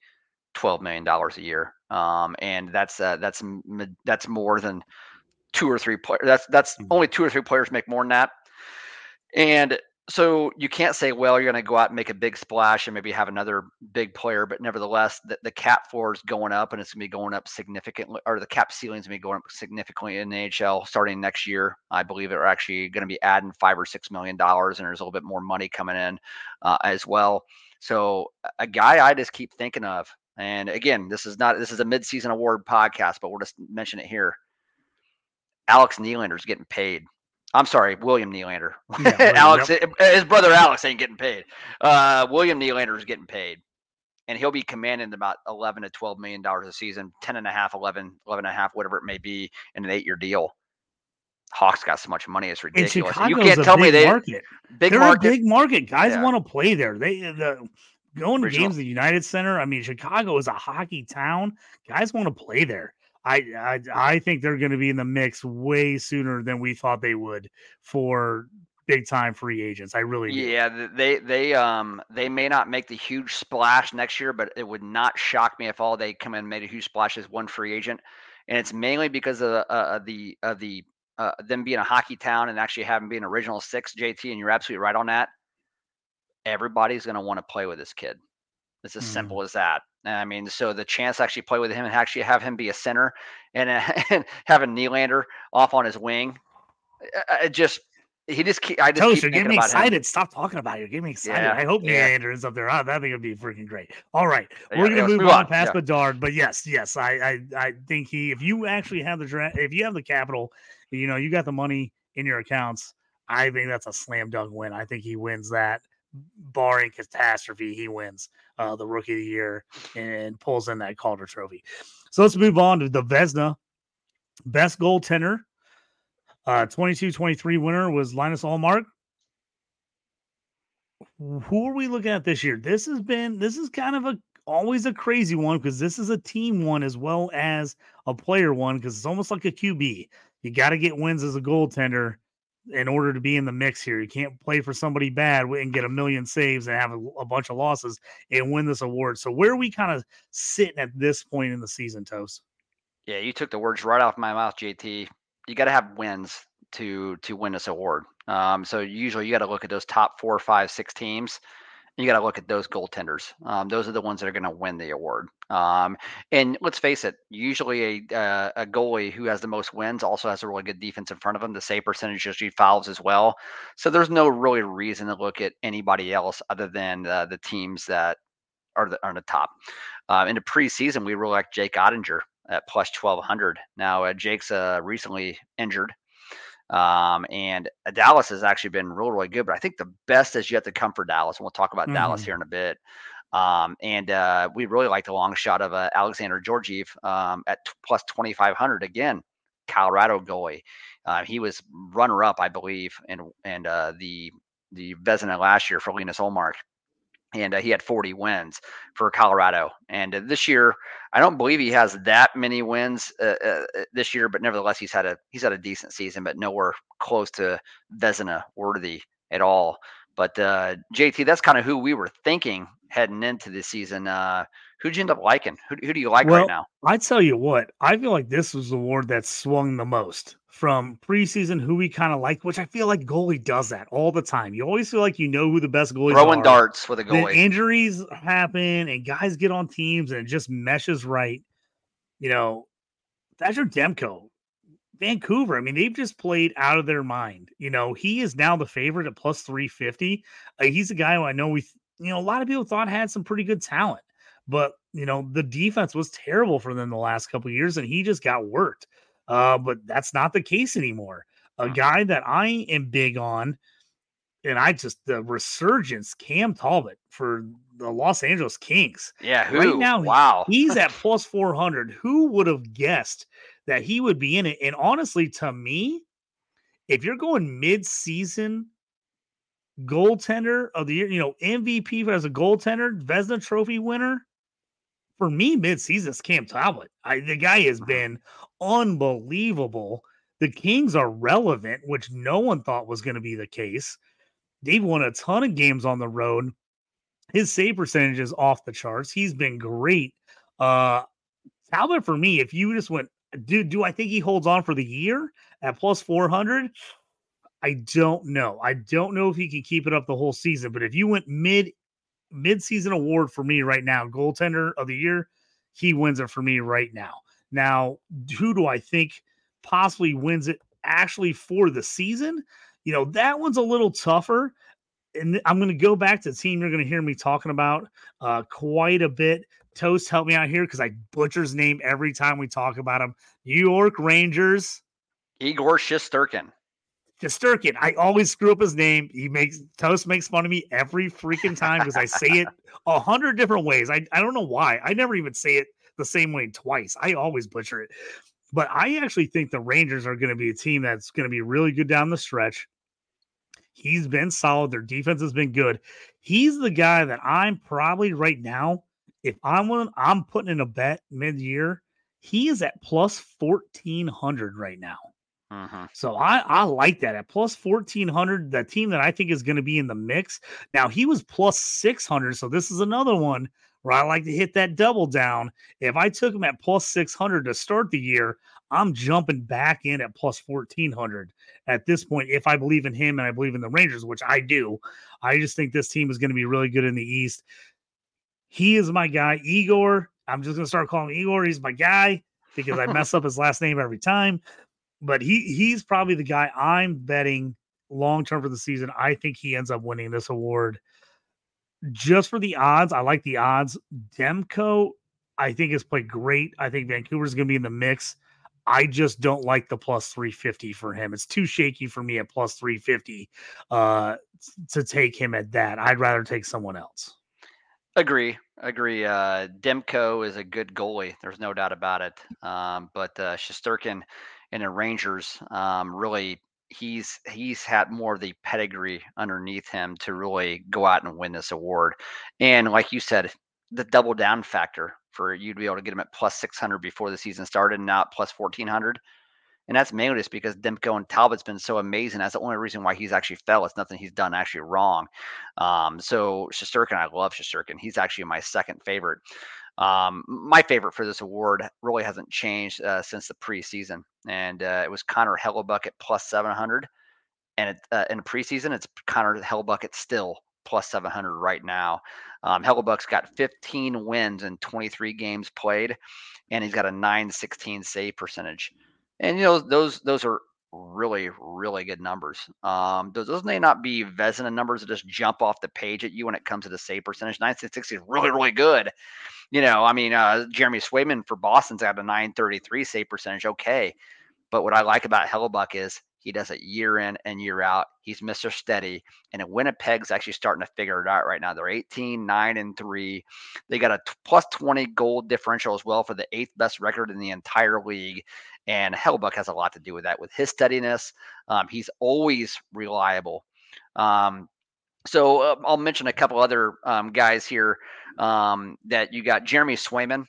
twelve million dollars a year, um, and that's uh, that's that's more than two or three players. That's that's mm-hmm. only two or three players make more than that, and so you can't say, well, you're going to go out and make a big splash and maybe have another big player, but nevertheless, the, the cap floor is going up and it's going to be going up significantly, or the cap ceiling is going to be going up significantly in the NHL starting next year. I believe they're actually going to be adding five or six million dollars, and there's a little bit more money coming in uh, as well. So a guy I just keep thinking of and again, this is not this is a midseason award podcast, but we'll just mention it here. Alex Nylander's getting paid. I'm sorry, William Nylander. Yeah, Alex, yep. his brother Alex ain't getting paid. Uh, William Nylander is getting paid, and he'll be commanding about 11 to 12 million dollars a season, 10 and a half, 11, 11 and a half, whatever it may be, in an eight-year deal. Hawks got so much money; it's ridiculous. You can't tell me they market. big They're market. a big market. Guys Yeah. want to play there. They the going to games at the United Center. I mean, Chicago is a hockey town. Guys want to play there. I I, I think they're going to be in the mix way sooner than we thought they would for big time free agents. I really do. Yeah, they they um they may not make the huge splash next year, but it would not shock me if all they come in and made a huge splash as one free agent, and it's mainly because of, uh, the of the uh, them being a hockey town and actually having been original six JT, and you're absolutely right on that. Everybody's going to want to play with this kid. It's as Mhm. simple as that. I mean, so the chance to actually play with him and actually have him be a center and, uh, and having Nylander off on his wing, it just he just keep, I just Toast, you're getting me about him. excited. Stop talking about it. You're getting me excited. Yeah, I hope yeah. Nylander is up there. Oh, that thing would be freaking great. All right. We're yeah, gonna move, move on, on. past Yeah. Bedard, but yes, yes, I, I, I think he. If you actually have the draft, if you have the capital, you know, you got the money in your accounts. I think that's a slam dunk win. I think he wins that, barring catastrophe. He wins uh, the Rookie of the Year and pulls in that Calder Trophy. So let's move on to the Vezina best goaltender. Uh, 22-23 winner was Linus Ullmark. Who are we looking at this year? This has been this is kind of a always a crazy one because this is a team one as well as a player one because it's almost like a QB. You got to get wins as a goaltender in order to be in the mix here. You can't play for somebody bad and get a million saves and have a, a bunch of losses and win this award. So where are we kind of sitting at this point in the season, Toast? Yeah, you took the words right off my mouth, JT. You got to have wins to to win this award. Um, so usually you got to look at those top four, five, six teams. You got to look at those goaltenders. Um, those are the ones that are going to win the award. Um, and let's face it, usually a uh, a goalie who has the most wins also has a really good defense in front of him. The save percentage usually fouls as well. So there's no really reason to look at anybody else other than uh, the teams that are the, are the top. Uh, in the preseason, we really like Jake Oettinger at plus 1200. Now, uh, Jake's uh, recently injured. Um, and uh, Dallas has actually been really, really good, but I think the best is yet to come for Dallas. And we'll talk about Dallas Mhm. here in a bit. Um, and uh, we really like the long shot of uh, Alexander Georgiev um, at t- plus 2500 again. Colorado goalie. Uh, he was runner up, I believe, and and uh, the the Vezina last year for Linus Ullmark and uh, he had 40 wins for Colorado. And uh, this year, I don't believe he has that many wins uh, uh, uh, this year, but nevertheless, he's had a he's had a decent season, but nowhere close to Vezina worthy at all. But uh, JT, that's kind of who we were thinking heading into the season. Uh, who'd you end up liking? Who, who do you like Well, right now? I tell you what, I feel like this was the award that swung the most from preseason. Who we kind of like, which I feel like goalie does that all the time. You always feel like you know who the best goalies Throwing are. darts with a Then goalie. injuries happen and guys get on teams and it just meshes right. You know, Thatcher Demko, Vancouver. I mean, they've just played out of their mind. You know, he is now the favorite at plus 350. Uh, he's a guy who I know we, you know, a lot of people thought had some pretty good talent, but, you know, the defense was terrible for them the last couple of years and he just got worked. Uh, but that's not the case anymore. A Mhm. guy that I am big on, and I just the resurgence, Cam Talbot for the Los Angeles Kings. yeah, who? right now, wow. He's at plus 400. Who would have guessed that he would be in it? And honestly, to me, if you're going mid-season goaltender of the year, you know, MVP as a goaltender, Vezina Trophy winner, for me, mid-season is Cam Talbot. I, the guy has been unbelievable. The Kings are relevant, which no one thought was going to be the case. They've won a ton of games on the road. His save percentage is off the charts. He's been great. Uh Talbot for me, if you just went, do do I think he holds on for the year at plus 400? I don't know. I don't know if he can keep it up the whole season, but if you went mid mid-season award for me right now, goaltender of the year, he wins it for me right now. Now, who do I think possibly wins it actually for the season? You know, that one's a little tougher. And I'm going to go back to the team you're going to hear me talking about uh, quite a bit. Toast, help me out here because I butcher his name every time we talk about him. New York Rangers. Igor Shesterkin. Shesterkin. I always screw up his name. He makes Toast makes fun of me every freaking time because I say it a hundred different ways. I, I don't know why. I never even say it the same way twice. I always butcher it. But I actually think the Rangers are going to be a team that's going to be really good down the stretch. He's been solid. Their defense has been good. He's the guy that I'm probably right now. If I'm one, I'm putting in a bet mid-year. He is at plus fourteen hundred right now. Mm-hmm. So I, I like that at plus 1400. The team that I think is going to be in the mix. Now he was plus 600. So this is another one where I like to hit that double down. If I took him at plus 600 to start the year, I'm jumping back in at plus 1400 at this point. If I believe in him and I believe in the Rangers, which I do, I just think this team is going to be really good in the East. He is my guy, Igor. I'm just going to start calling him Igor. He's my guy because I mess up his last name every time but he he's probably the guy I'm betting long term for the season. I think he ends up winning this award. Just for the odds, I like the odds. Demko, I think has played great. I think Vancouver's going to be in the mix. I just don't like the plus 350 for him. It's too shaky for me at plus 350 uh, to take him at that. I'd rather take someone else. Agree. Agree. Uh, Demko is a good goalie. There's no doubt about it. Um, but uh, Shesterkin, and the Rangers um, really he's he's had more of the pedigree underneath him to really go out and win this award. And like you said, the double down factor for you to be able to get him at plus 600 before the season started not plus 1400. And that's mainly just because Demko and Talbot's been so amazing. That's the only reason why he's actually fell. It's nothing he's done actually wrong. Um, so Shesterkin, I love Shesterkin. He's actually my second favorite. Um, my favorite for this award really hasn't changed uh, since the preseason, and uh, it was Connor Hellebuyck at plus 700. And it, uh, in the preseason, it's Connor Hellebuyck at still plus 700 right now. Um, Hellebuyck's got 15 wins in 23 games played, and he's got a 916 save percentage. And you know those those are really really good numbers. Um, those, those may not be Vezina numbers that just jump off the page at you when it comes to the save percentage. 960 is really really good you know, I mean, uh, Jeremy Swayman for Boston's got a 933 save percentage. Okay. But what I like about Hellebuyck is he does it year in and year out. He's Mr. Steady. And Winnipeg's actually starting to figure it out right now. They're 18, 9, and 3. They got a t- plus 20 goal differential as well for the eighth best record in the entire league. And Hellebuyck has a lot to do with that. With his steadiness, um, he's always reliable. Um, so uh, I'll mention a couple other um, guys here um, that you got. Jeremy Swayman.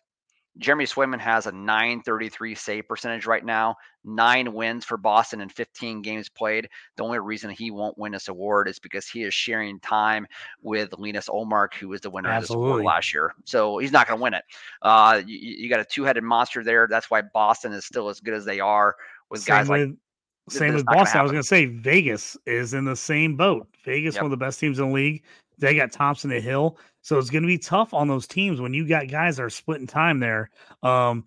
Jeremy Swayman has a 933 save percentage right now, nine wins for Boston in 15 games played. The only reason he won't win this award is because he is sharing time with Linus Ullmark, who was the winner Absolutely. of this award last year. So he's not going to win it. Uh, you, you, got a two headed monster there. That's why Boston is still as good as they are with Same guys with, like same with Boston. I was going to say Vegas is in the same boat. Vegas, yep. one of the best teams in the league. They got Thompson and Hill. So it's going to be tough on those teams when you got guys that are splitting time there. Um,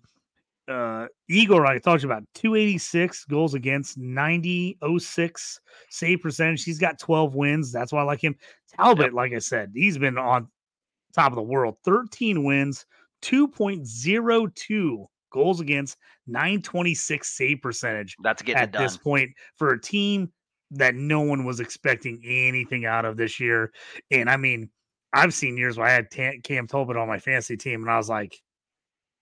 uh, Igor, I talked about 286 goals against 90 06 save percentage. He's got 12 wins. That's why I like him. Talbot, yep. like I said, he's been on top of the world. 13 wins, 2.02 goals against, 926 save percentage. That's getting at this point for a team that no one was expecting anything out of this year. And I mean, I've seen years where I had Cam Talbot on my fantasy team, and I was like,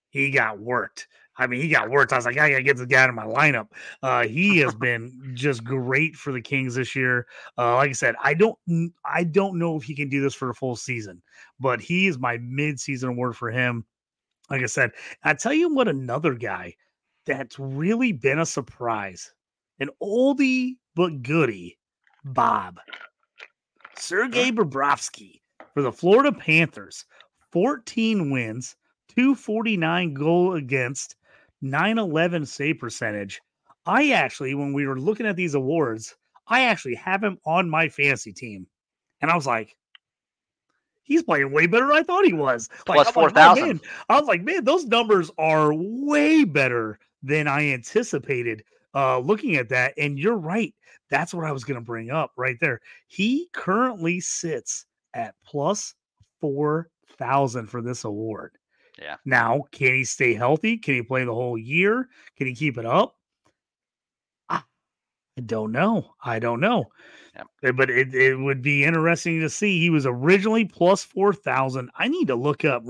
he got worked. I mean, he got worked. I was like, I gotta get this guy in my lineup. Uh, he has been just great for the Kings this year. Uh, like I said, I don't, I don't know if he can do this for a full season, but he is my mid-season award for him. Like I said, I tell you what, another guy that's really been a surprise, an oldie but goodie, Bob Sergey Bobrovsky for the Florida Panthers, 14 wins, 249 goal against, 911 save percentage. I actually, when we were looking at these awards, I actually have him on my fantasy team. And I was like, he's playing way better than I thought he was. Like, Plus 4,000. Like, I was like, man, those numbers are way better than I anticipated uh, looking at that. And you're right. That's what I was going to bring up right there. He currently sits at plus 4,000 for this award. Yeah. Now, can he stay healthy? Can he play the whole year? Can he keep it up? I, don't know. I don't know. Yeah. But it, it would be interesting to see. He was originally plus 4,000. I need to look up.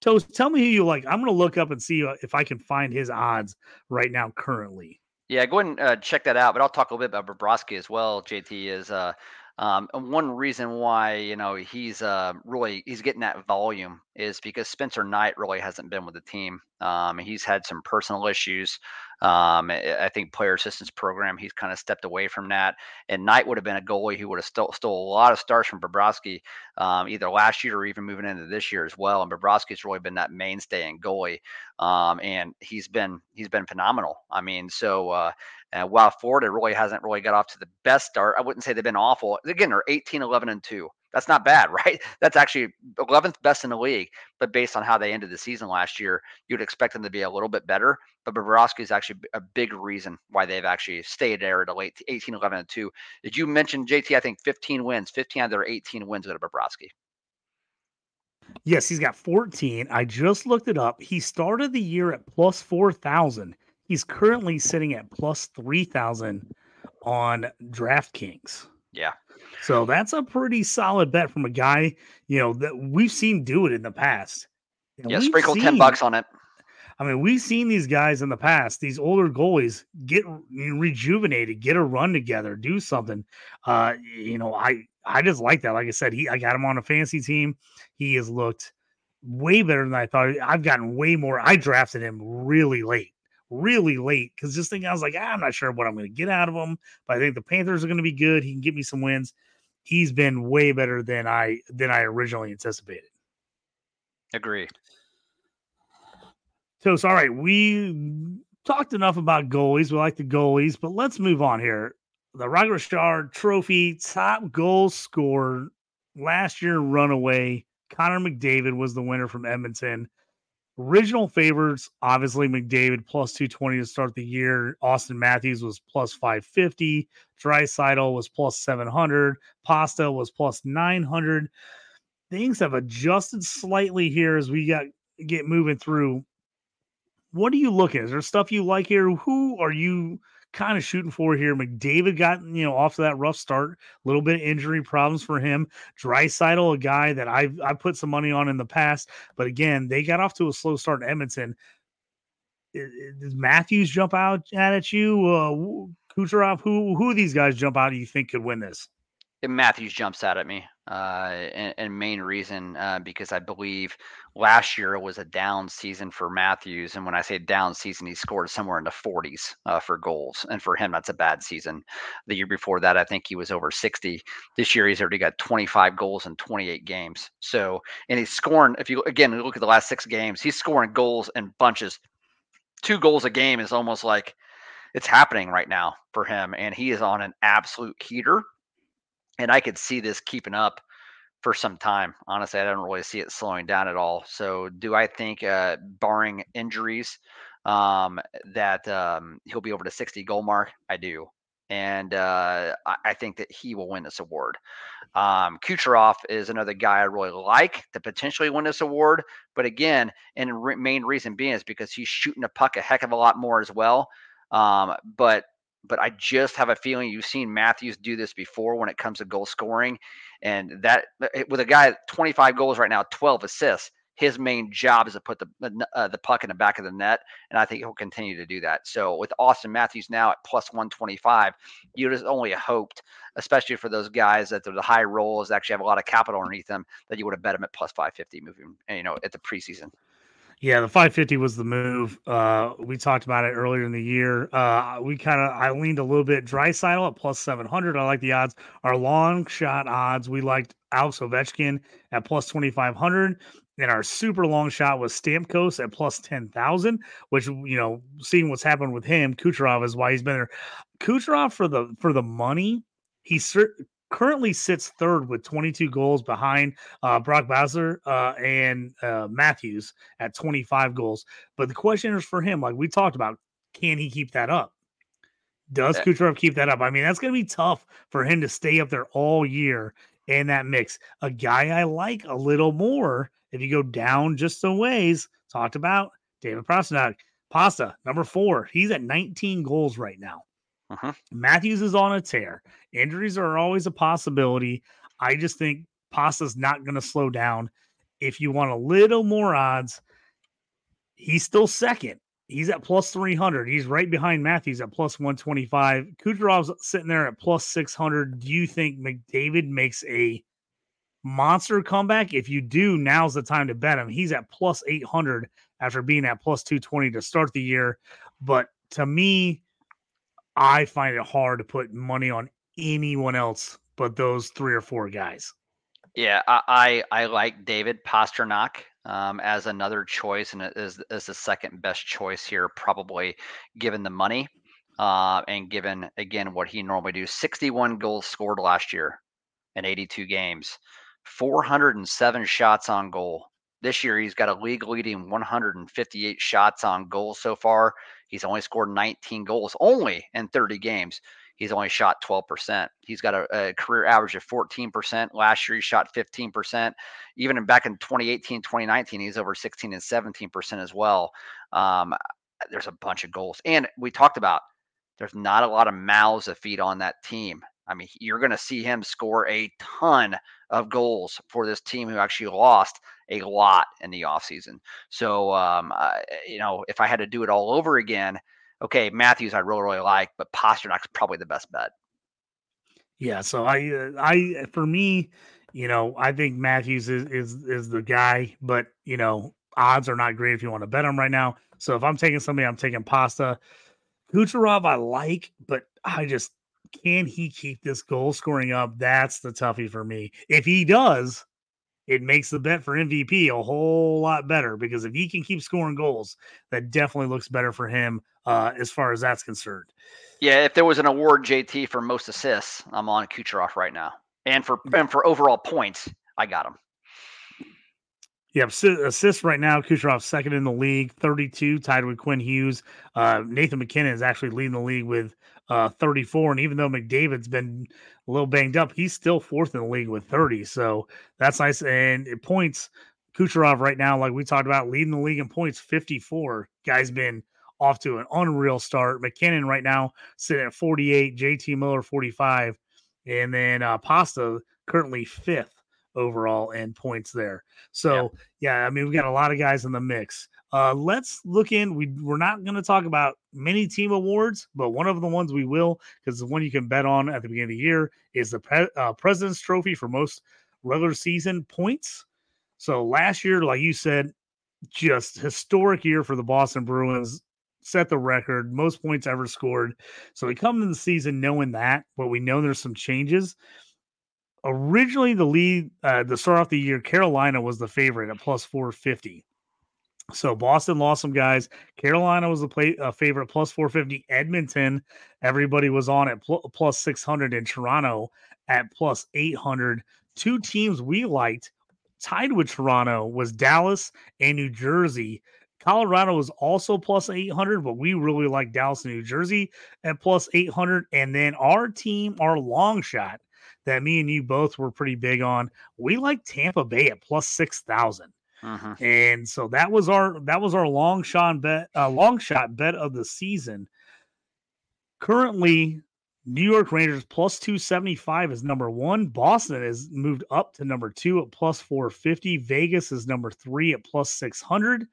Toast, tell me who you like. I'm going to look up and see uh, if I can find his odds right now currently. Yeah, go ahead and uh, check that out. But I'll talk a little bit about Bobrovsky as well. JT is uh, um, one reason why you know he's uh, really he's getting that volume is because Spencer Knight really hasn't been with the team. Um, he's had some personal issues. Um, I think player assistance program, he's kind of stepped away from that. And Knight would have been a goalie who would have stole, stole a lot of stars from Bobrovsky, um, either last year or even moving into this year as well. And Bobrovsky's really been that mainstay in goalie, um, and he's been he's been phenomenal. I mean, so uh, uh, while Florida really hasn't really got off to the best start, I wouldn't say they've been awful. Again, they're 18, 11, and two. That's not bad, right? That's actually 11th best in the league. But based on how they ended the season last year, you'd expect them to be a little bit better. But Bobrovsky is actually a big reason why they've actually stayed there at a late 18, 11, and 2. Did you mention, JT, I think 15 wins, 15 out of their 18 wins go to Bobrovsky. Yes, he's got 14. I just looked it up. He started the year at plus 4,000. He's currently sitting at plus 3,000 on DraftKings. Yeah. So that's a pretty solid bet from a guy, you know, that we've seen do it in the past. Know, yeah, sprinkle seen, 10 bucks on it. I mean, we've seen these guys in the past, these older goalies get rejuvenated, get a run together, do something. Uh, you know, I I just like that. Like I said, he I got him on a fancy team. He has looked way better than I thought. I've gotten way more. I drafted him really late really late because this thing I was like, ah, I'm not sure what I'm going to get out of him, but I think the Panthers are going to be good. He can get me some wins. He's been way better than I than I originally anticipated. Agree. So it's all right. We talked enough about goalies. We like the goalies, but let's move on here. The Rocket Richard Trophy top goal scorer last year runaway. Connor McDavid was the winner from Edmonton. Original favorites, obviously McDavid plus 220 to start the year. Auston Matthews was plus 550. Draisaitl was plus 700. Pasta was plus 900. Things have adjusted slightly here as we got get moving through. What are you looking? At? Is there stuff you like here? Who are you kind of shooting for here. McDavid got you know off to that rough start, a little bit of injury problems for him. Draisaitl, a guy that I've I put some money on in the past, but again they got off to a slow start in Edmonton. Does Matthews jump out at you? Uh, Kucherov, who who these guys jump out? Do you think could win this? Matthews jumps out at me, uh, and, and, main reason uh, because I believe last year was a down season for Matthews, and when I say down season, he scored somewhere in the 40s uh, for goals, and for him that's a bad season. The year before that, I think he was over 60. This year, he's already got 25 goals in 28 games. So, and he's scoring. If you again look at the last six games, he's scoring goals in bunches. Two goals a game is almost like it's happening right now for him, and he is on an absolute heater and I could see this keeping up for some time. Honestly, I don't really see it slowing down at all. So, do I think, uh, barring injuries, um, that um, he'll be over the 60 goal mark? I do. And uh, I, think that he will win this award. Um, Kucherov is another guy I really like to potentially win this award. But again, and re- main reason being is because he's shooting a puck a heck of a lot more as well. Um, but but I just have a feeling you've seen Matthews do this before when it comes to goal scoring, and that eh, with a guy 25 goals right now, 12 assists. His main job is to put the uh, the puck in the back of the net, and I think he'll continue to do that. So with Austin Matthews now at plus 125, you just only hoped, especially for those guys that the high rolls, actually have a lot of capital underneath them, that you would have bet him at plus 550 moving, you know, at the preseason. Yeah, the 550 was the move. Uh, we talked about it earlier in the year. Uh, we kind of I leaned a little bit Draisaitl at plus 700. I like the odds. Our long shot odds, we liked Alex Ovechkin at plus 2500. And our super long shot was Stamkos at plus 10,000, which, you know, seeing what's happened with him, Kucherov is why he's been there. Kucherov for the for the money, he currently sits third with 22 goals behind uh, Brock Boeser uh, and uh, Matthews at 25 goals. But the question is for him, like we talked about, can he keep that up? Does yeah. Kucherov keep that up? I mean, that's going to be tough for him to stay up there all year in that mix. A guy I like a little more, if you go down just a ways, talked about David Pastrnak. Pasta, number four. He's at 19 goals right now. Uh-huh. Matthews is on a tear. Injuries are always a possibility. I just think Pasta's not going to slow down. If you want a little more odds, he's still second. He's at plus 300. He's right behind Matthews at plus 125. Kucherov's sitting there at plus 600. Do you think McDavid makes a monster comeback? If you do, now's the time to bet him. He's at plus 800 after being at plus 220 to start the year. But to me, I find it hard to put money on anyone else but those three or four guys. Yeah, I I, I like David Pastrnak um, as another choice, and is is the second best choice here, probably given the money uh, and given again what he normally do. Sixty one goals scored last year in eighty two games, four hundred and seven shots on goal. This year, he's got a league leading 158 shots on goal so far. He's only scored 19 goals only in 30 games. He's only shot 12%. He's got a, a career average of 14%. Last year, he shot 15%. Even back in 2018, 2019, he's over 16 and 17% as well. Um, there's a bunch of goals. And we talked about there's not a lot of mouths to feed on that team. I mean, you're going to see him score a ton of goals for this team who actually lost a lot in the offseason. So, um, you know, if I had to do it all over again, okay, Matthews I really really like, but Pastrnak's probably the best bet. Yeah, so I uh, I for me, you know, I think Matthews is is is the guy, but you know, odds are not great if you want to bet him right now. So if I'm taking somebody, I'm taking Pasta. Kucherov I like, but I just can he keep this goal scoring up? That's the toughie for me. If he does, it makes the bet for MVP a whole lot better because if he can keep scoring goals, that definitely looks better for him uh, as far as that's concerned. Yeah, if there was an award JT for most assists, I'm on Kucherov right now, and for and for overall points, I got him. Yeah, assists right now. Kucherov second in the league, 32, tied with Quinn Hughes. Uh, Nathan MacKinnon is actually leading the league with uh, 34. And even though McDavid's been a little banged up, he's still fourth in the league with 30. So that's nice. And it points Kucherov right now, like we talked about, leading the league in points 54. Guy's been off to an unreal start. MacKinnon right now sitting at 48, JT Miller 45. And then uh, Pasta currently fifth overall in points there. So, yeah. yeah, I mean, we've got a lot of guys in the mix. Uh, let's look in. We we're not going to talk about many team awards, but one of the ones we will, because the one you can bet on at the beginning of the year is the Pre- uh, President's Trophy for most regular season points. So last year, like you said, just historic year for the Boston Bruins. Set the record, most points ever scored. So we come into the season knowing that, but we know there's some changes. Originally, the lead, uh, the start off the year, Carolina was the favorite at plus 450. So Boston lost some guys. Carolina was the play, uh, favorite plus 450. Edmonton, everybody was on at pl- plus 600. in Toronto at plus 800. Two teams we liked tied with Toronto was Dallas and New Jersey. Colorado was also plus 800, but we really like Dallas and New Jersey at plus 800. And then our team, our long shot that me and you both were pretty big on, we like Tampa Bay at plus 6,000. Uh-huh. And so that was our that was our long shot bet, uh, long shot bet of the season. Currently, New York Rangers plus 275 is number one. Boston has moved up to number two at plus 450. Vegas is number three at plus 600.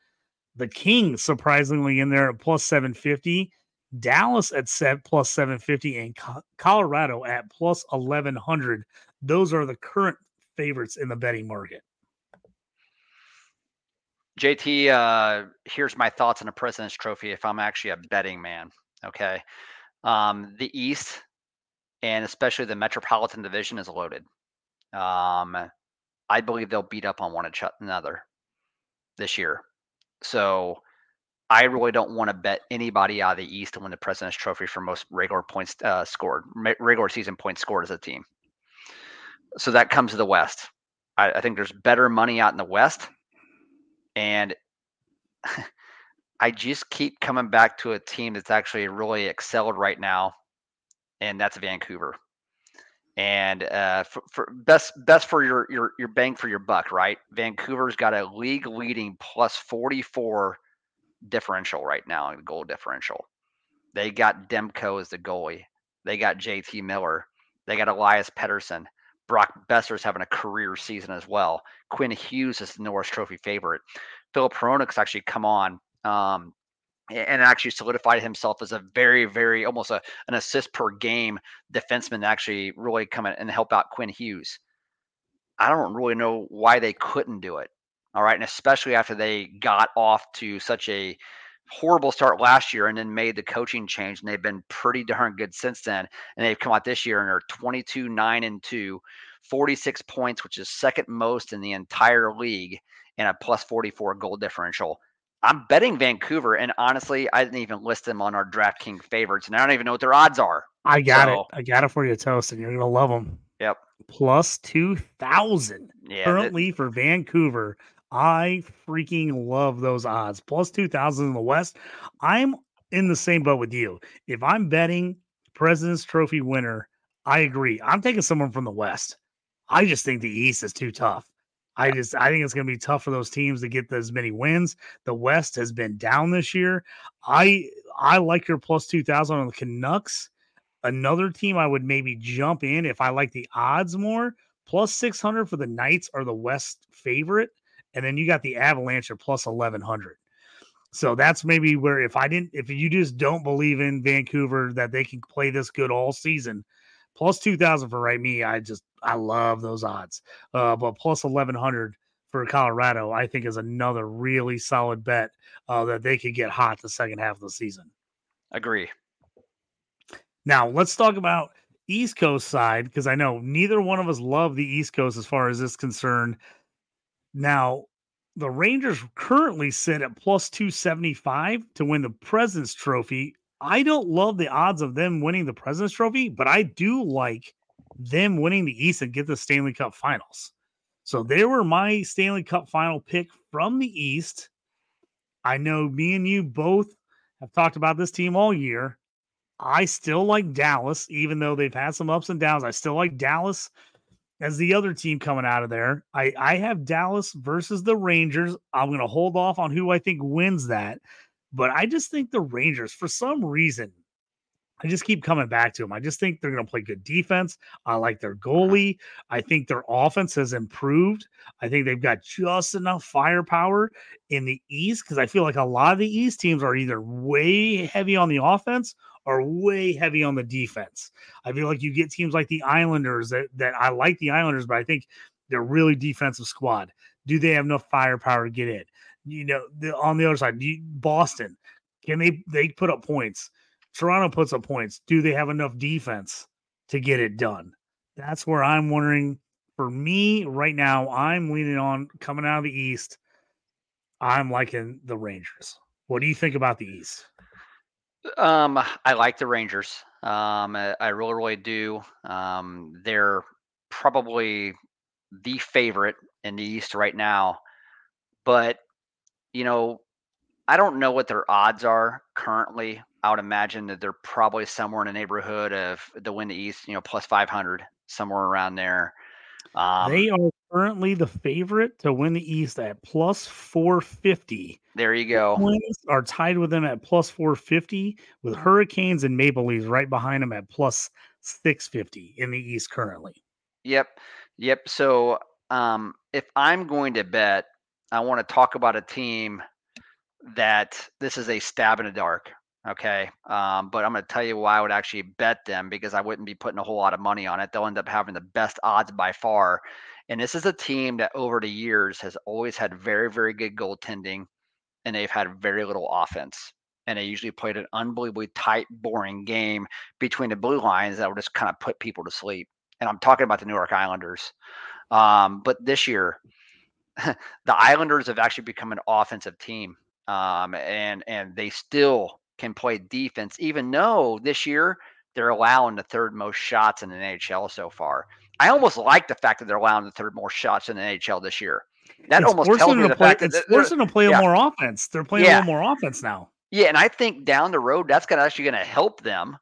The Kings, surprisingly, in there at plus 750. Dallas at set plus 750 and Colorado at plus 1100. Those are the current favorites in the betting market. JT, uh, here's my thoughts on a President's Trophy if I'm actually a betting man. Okay. Um, the East and especially the Metropolitan Division is loaded. Um, I believe they'll beat up on one another this year. So I really don't want to bet anybody out of the East to win the President's Trophy for most regular points uh, scored, regular season points scored as a team. So that comes to the West. I, I think there's better money out in the West and I just keep coming back to a team that's actually really excelled right now, and that's Vancouver. And uh, for, for, best best for your your your bang for your buck, right? Vancouver's got a league leading plus 44 differential right now in goal differential. They got Demko as the goalie. They got JT Miller. They got Elias Pettersson. Brock Boeser's having a career season as well. Quinn Hughes is the Norris Trophy favorite. Filip Hronek's actually come on um, and actually solidified himself as a very, very almost a, an assist per game defenseman to actually really come in and help out Quinn Hughes. I don't really know why they couldn't do it. All right. And especially after they got off to such a horrible start last year and then made the coaching change and they've been pretty darn good since then and they've come out this year and are 22 9 and 2 46 points which is second most in the entire league and a plus 44 goal differential. I'm betting vancouver and honestly i didn't even list them on our draftkings favorites and i don't even know what their odds are i got so, it. I got it for you toast and you're gonna love them yep. Plus 2000 yeah, currently that, for vancouver I freaking love those odds. Plus 2000 in the West. I'm in the same boat with you. If I'm betting President's Trophy winner, I agree. I'm taking someone from the West. I just think the East is too tough. I just I think it's going to be tough for those teams to get as many wins. The West has been down this year. I I like your plus 2000 on the Canucks. Another team I would maybe jump in if I like the odds more. Plus 600 for the Knights are the West favorite and then you got the Avalanche at plus 1100. So that's maybe where if I didn't, if you just don't believe in Vancouver that they can play this good all season, plus 2000 for right me, I just, I love those odds. Uh, but plus 1100 for Colorado, I think is another really solid bet uh, that they could get hot the second half of the season. Agree. Now let's talk about East Coast side because I know neither one of us love the East Coast as far as this concerned. Now, the Rangers currently sit at plus 275 to win the President's Trophy. I don't love the odds of them winning the President's Trophy, but I do like them winning the East and get the Stanley Cup finals. So they were my Stanley Cup final pick from the East. I know me and you both have talked about this team all year. I still like Dallas, even though they've had some ups and downs. I still like Dallas as the other team coming out of there. I, I have Dallas versus the Rangers. I'm going to hold off on who I think wins that. But I just think the Rangers, for some reason, I just keep coming back to them. I just think they're going to play good defense. I like their uh-huh. goalie. I think their offense has improved. I think they've got just enough firepower in the East because I feel like a lot of the East teams are either way heavy on the offense are way heavy on the defense. I feel like you get teams like the Islanders that, that I like the Islanders, but I think they're really defensive squad. Do they have enough firepower to get in? You know, the, on the other side, you, Boston, can they they put up points? Toronto puts up points. Do they have enough defense to get it done? That's where I'm wondering. For me, right now, I'm leaning on coming out of the East. I'm liking the Rangers. What do you think about the East? Um, I like the Rangers. Um, I, really, really do. Um, they're probably the favorite in the East right now, but you know, I don't know what their odds are currently. I would imagine that they're probably somewhere in the neighborhood of the win the East, you know, plus 500, somewhere around there. Um, they are currently the favorite to win the East at plus 450. There you go. Twins are tied with them at plus 450, with Hurricanes and Maple Leafs right behind them at plus 650 in the East currently. Yep. Yep. So um, if I'm going to bet, I want to talk about a team that this is a stab in the dark. Okay. Um, but I'm going to tell you why I would actually bet them because I wouldn't be putting a whole lot of money on it. They'll end up having the best odds by far. And this is a team that over the years has always had very, very good goaltending and they've had very little offense. And they usually played an unbelievably tight, boring game between the blue lines that would just kind of put people to sleep. And I'm talking about the New York Islanders. Um, but this year, the Islanders have actually become an offensive team. Um, and and they still can play defense, even though this year they're allowing the third most shots in the NHL so far. I almost like the fact that they're allowing the third most shots in the NHL this year. That it's almost tells me the play, fact that it's forcing them to play yeah. more offense. They're playing yeah. a little more offense now. Yeah, and I think down the road that's gonna actually going to help them.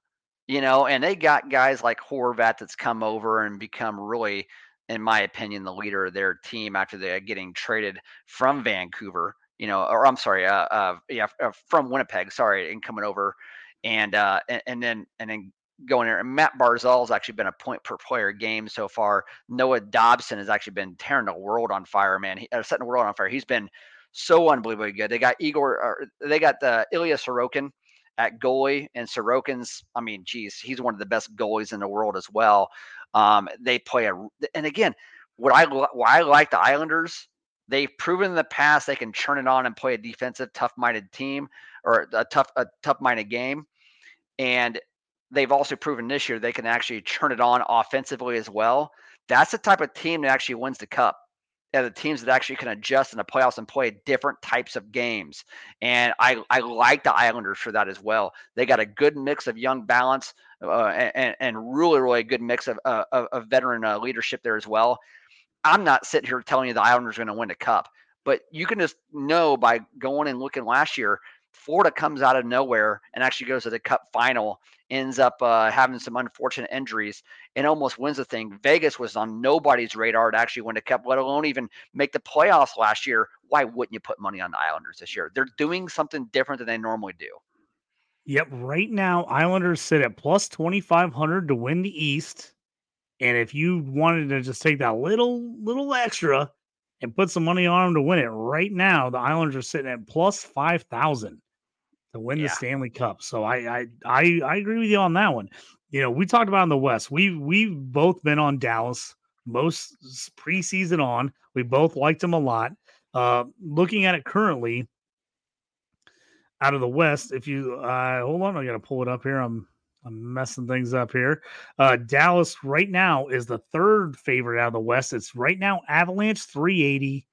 You know, and they got guys like Horvat that's come over and become really, in my opinion, the leader of their team after they're getting traded from Vancouver. You know, or I'm sorry, uh, uh yeah, uh, from Winnipeg. Sorry, and coming over and uh, and, and then and then going there. And Matt Barzal has actually been a point per player game so far. Noah Dobson has actually been tearing the world on fire, man. He, uh, setting the world on fire. He's been so unbelievably good. They got Igor, or they got the Ilya Sorokin at goalie, and Sorokin's, I mean, geez, he's one of the best goalies in the world as well. Um, they play a, and again, what I why I like the Islanders, they've proven in the past they can turn it on and play a defensive, tough-minded team or a tough, a tough-minded game, and they've also proven this year they can actually turn it on offensively as well. That's the type of team that actually wins the cup. And the teams that actually can adjust in the playoffs and play different types of games. And I, I like the Islanders for that as well. They got a good mix of young balance uh, and, and really, really good mix of, uh, of, veteran uh, leadership there as well. I'm not sitting here telling you the Islanders are going to win a cup, but you can just know by going and looking last year, Florida comes out of nowhere and actually goes to the cup final ends up uh, having some unfortunate injuries and almost wins the thing. Vegas was on nobody's radar to actually win the cup, let alone even make the playoffs last year. Why wouldn't you put money on the Islanders this year? They're doing something different than they normally do. Yep. Right now, Islanders sit at plus 2,500 to win the East. And if you wanted to just take that little, little extra and put some money on them to win it right now, the Islanders are sitting at plus 5,000 to win yeah. the Stanley Cup. So I, I I I agree with you on that one. You know, we talked about in the West. We we've both been on Dallas most preseason on. We both liked them a lot. Uh, looking at it currently, out of the West, if you uh, hold on, I got to pull it up here. I'm I'm messing things up here. Uh, Dallas right now is the third favorite out of the West. It's right now Avalanche 380,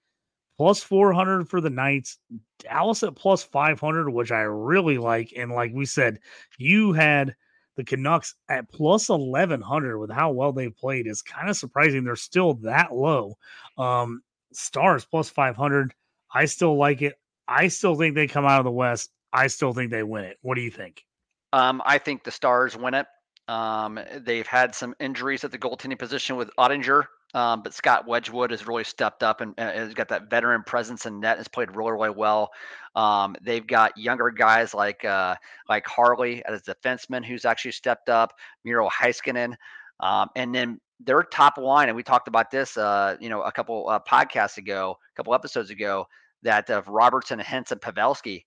plus 400 for the Knights, Dallas at plus 500, which I really like. And like we said, you had the Canucks at plus 1100 with how well they've played is kind of surprising. They're still that low. Um, Stars plus 500. I still like it. I still think they come out of the West. I still think they win it. What do you think? Um, I think the Stars win it. Um, they've had some injuries at the goaltending position with Oettinger um, but Scott Wedgewood has really stepped up and uh, has got that veteran presence in net. Has played really, really well. Um, they've got younger guys like uh, like Harley as a defenseman who's actually stepped up. Miro Heiskanen, um, and then their top line. And we talked about this, uh, you know, a couple uh, podcasts ago, a couple episodes ago, that of Robertson, and Pavelski.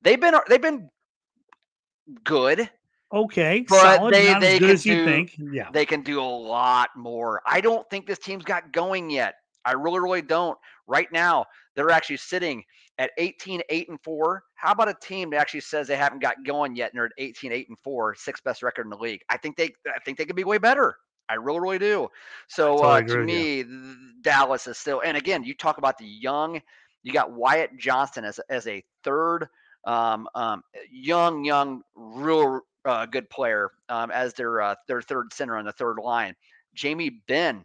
They've been they've been good. Okay, but solid, they they can do, think. Yeah, they can do a lot more. I don't think this team's got going yet. I really, really don't. Right now, they're actually sitting at 18, 8, and 4. How about a team that actually says they haven't got going yet and they're at 18, 8, and 4, sixth best record in the league? I think they I think they could be way better. I really, really do. So totally uh, to me, Dallas is still and again, you talk about the young, you got Wyatt Johnston as as a third um, um, young, young, real uh, good player um, as their uh, their third center on the third line. Jamie Benn,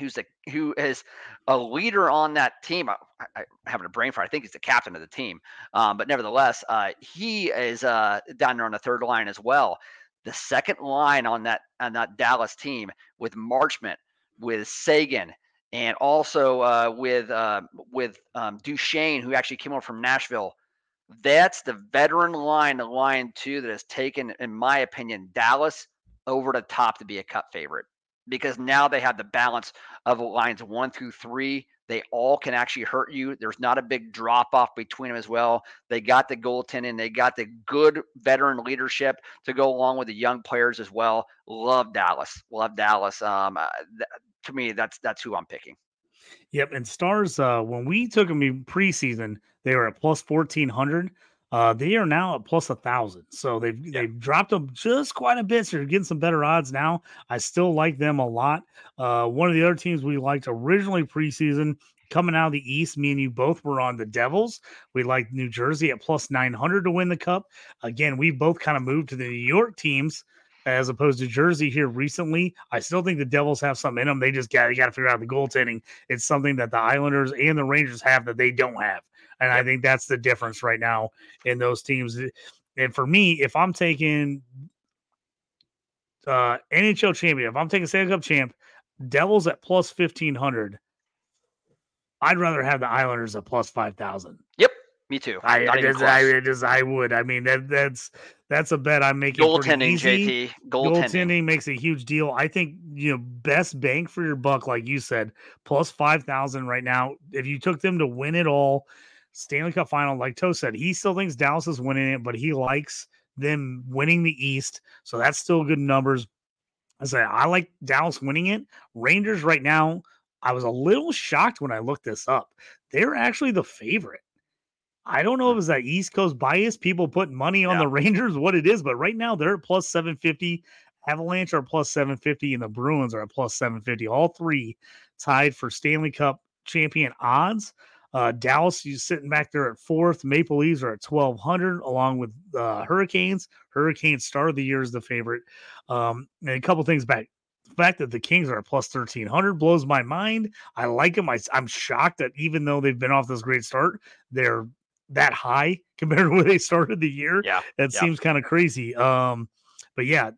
who's a who is a leader on that team. I, I having a brain fart. I think he's the captain of the team, um, but nevertheless, uh, he is uh, down there on the third line as well. The second line on that on that Dallas team with Marchment, with Seguin, and also uh, with uh, with um, Duchene, who actually came over from Nashville that's the veteran line, the line two that has taken, in my opinion, Dallas over the top to be a cup favorite because now they have the balance of lines one through three. They all can actually hurt you. There's not a big drop off between them as well. They got the goaltending, they got the good veteran leadership to go along with the young players as well. Love Dallas. Love Dallas. Um, uh, th- to me, that's that's who I'm picking. Yep, and Stars. Uh, when we took them in preseason, they were at plus fourteen hundred. Uh, they are now at plus a thousand, so they've yeah. they've dropped them just quite a bit. So you're getting some better odds now. I still like them a lot. Uh, one of the other teams we liked originally preseason coming out of the East, me and you both were on the Devils. We liked New Jersey at plus 900 to win the cup. Again, we both kind of moved to the New York teams as opposed to Jersey here recently. I still think the Devils have something in them. They just got got to figure out the goaltending. It's something that the Islanders and the Rangers have that they don't have, and I think that's the difference right now in those teams. And for me, if I'm taking uh, NHL champion, if I'm taking Stanley Cup champ, Devils at plus fifteen hundred. I'd rather have the Islanders at plus five thousand. Yep, me too. I, I just, I just, I would. I mean, that, that's that's a bet I'm making. Goaltending, JT. Goaltending. Goaltending makes a huge deal. I think you know best bang for your buck, like you said, plus five thousand right now. If you took them to win it all, Stanley Cup final, like Toe said, he still thinks Dallas is winning it, but he likes them winning the East. So that's still good numbers. I say I like Dallas winning it. Rangers right now, I was a little shocked when I looked this up. They're actually the favorite. I don't know if it's that East Coast bias, people put money on yeah. the Rangers, what it is, but right now they're at plus 750. Avalanche are plus 750, and the Bruins are at plus 750. All three tied for Stanley Cup champion odds. Uh, Dallas, is sitting back there at fourth. Maple Leafs are at 1,200, along with uh, Hurricanes. Hurricane Star of the Year is the favorite. Um, and a couple things back. The fact that the Kings are at plus 1,300 blows my mind. I like them. I, I'm shocked that even though they've been off this great start, they're that high compared to where they started the year. Yeah. That yeah. seems kind of crazy. Um, but yeah,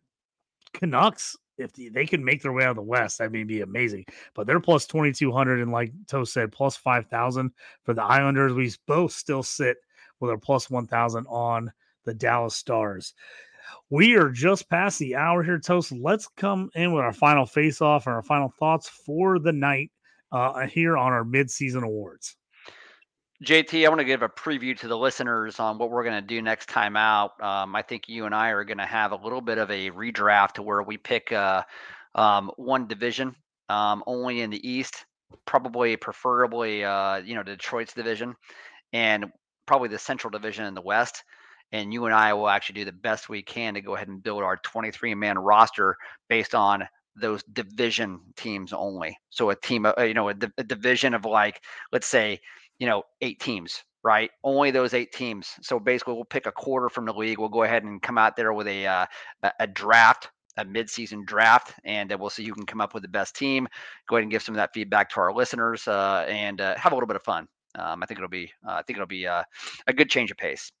Canucks if they can make their way out of the West, that may be amazing. But they're plus 2,200. And like Toe said, plus 5,000 for the Islanders. We both still sit with our plus 1,000 on the Dallas Stars. We are just past the hour here, Toast. Let's come in with our final face off and our final thoughts for the night uh, here on our mid-season awards. JT, I want to give a preview to the listeners on what we're going to do next time out. Um, I think you and I are going to have a little bit of a redraft to where we pick uh, um, one division um, only in the East, probably preferably uh, you know Detroit's division, and probably the Central Division in the West. And you and I will actually do the best we can to go ahead and build our 23 man roster based on those division teams only. So a team, uh, you know, a, a division of like, let's say you know, eight teams, right? Only those eight teams. So basically, we'll pick a quarter from the league. We'll go ahead and come out there with a uh, a draft, a midseason draft, and uh, we'll see who can come up with the best team. Go ahead and give some of that feedback to our listeners, uh, and uh, have a little bit of fun. Um, I think it'll be, uh, I think it'll be uh, a good change of pace.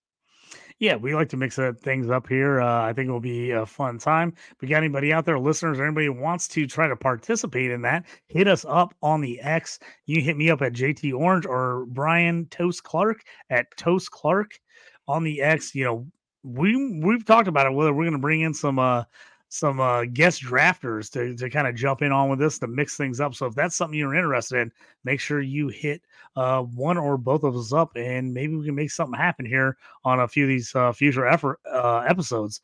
Yeah, we like to mix things up here. Uh, I think it'll be a fun time. We got anybody out there, listeners, or anybody wants to try to participate in that, hit us up on the X. You hit me up at JT Orange or Bryan Toast Clark at Toast Clark on the X. You know, we we've talked about it whether we're going to bring in some uh some uh, guest drafters to, to kind of jump in on with this to mix things up. So if that's something you're interested in, make sure you hit uh, one or both of us up, and maybe we can make something happen here on a few of these uh, future effort uh, episodes.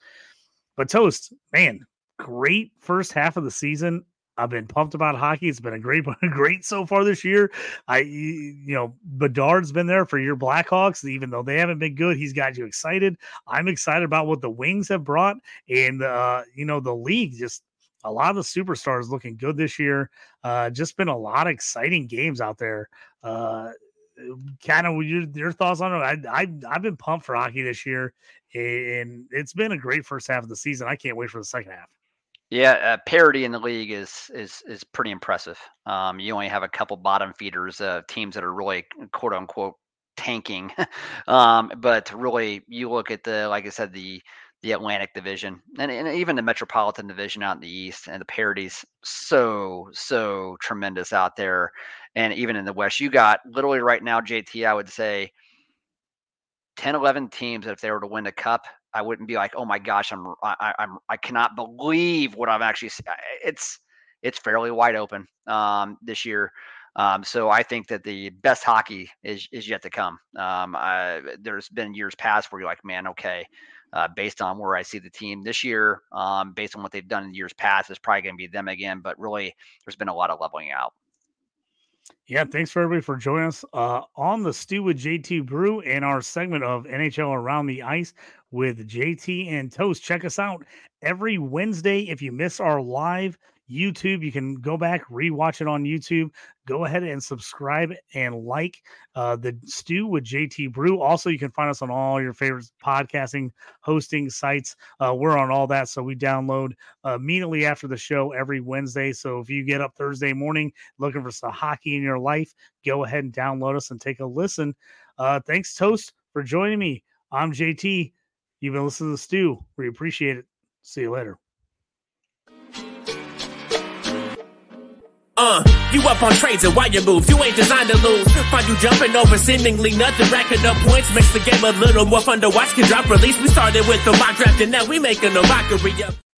But toast, man, great first half of the season. I've been pumped about hockey. It's been a great, great so far this year. I, you know, Bedard's been there for your Blackhawks, even though they haven't been good. He's got you excited. I'm excited about what the Wings have brought, and uh, you know, the league just a lot of the superstars looking good this year. Uh, just been a lot of exciting games out there. Uh, kind of your, your thoughts on it? I, I I've been pumped for hockey this year, and it's been a great first half of the season. I can't wait for the second half. Yeah, uh, parity in the league is is is pretty impressive. Um, you only have a couple bottom feeders, uh, teams that are really quote unquote tanking. um, but really, you look at the like I said, the the Atlantic Division and, and even the Metropolitan Division out in the East, and the parity's so so tremendous out there. And even in the West, you got literally right now, JT. I would say 10, 11 teams that if they were to win the cup, I wouldn't be like, oh my gosh, I'm I, I'm I cannot believe what I've actually. It's it's fairly wide open um, this year. Um, so I think that the best hockey is is yet to come. Um, I, there's been years past where you're like, man, okay, uh, based on where I see the team this year, um, based on what they've done in years past, it's probably going to be them again. But really, there's been a lot of leveling out. Yeah, thanks for everybody for joining us uh, on the Stew with JT Brew in our segment of NHL Around the Ice with JT and Toast. Check us out every Wednesday. If you miss our live YouTube. You can go back, rewatch it on YouTube. Go ahead and subscribe and like uh, the Stew with JT Brew. Also, you can find us on all your favorite podcasting hosting sites. Uh, we're on all that, so we download uh, immediately after the show every Wednesday. So if you get up Thursday morning looking for some hockey in your life, go ahead and download us and take a listen. Uh, thanks, Toast, for joining me. I'm JT. You've been listening to the Stew. We appreciate it. See you later. Uh, you up on trades and why you move? You ain't designed to lose. Find you jumping over seemingly nothing, racking up points makes the game a little more fun to watch. Can drop release. We started with the mock draft and now we making a mockery of.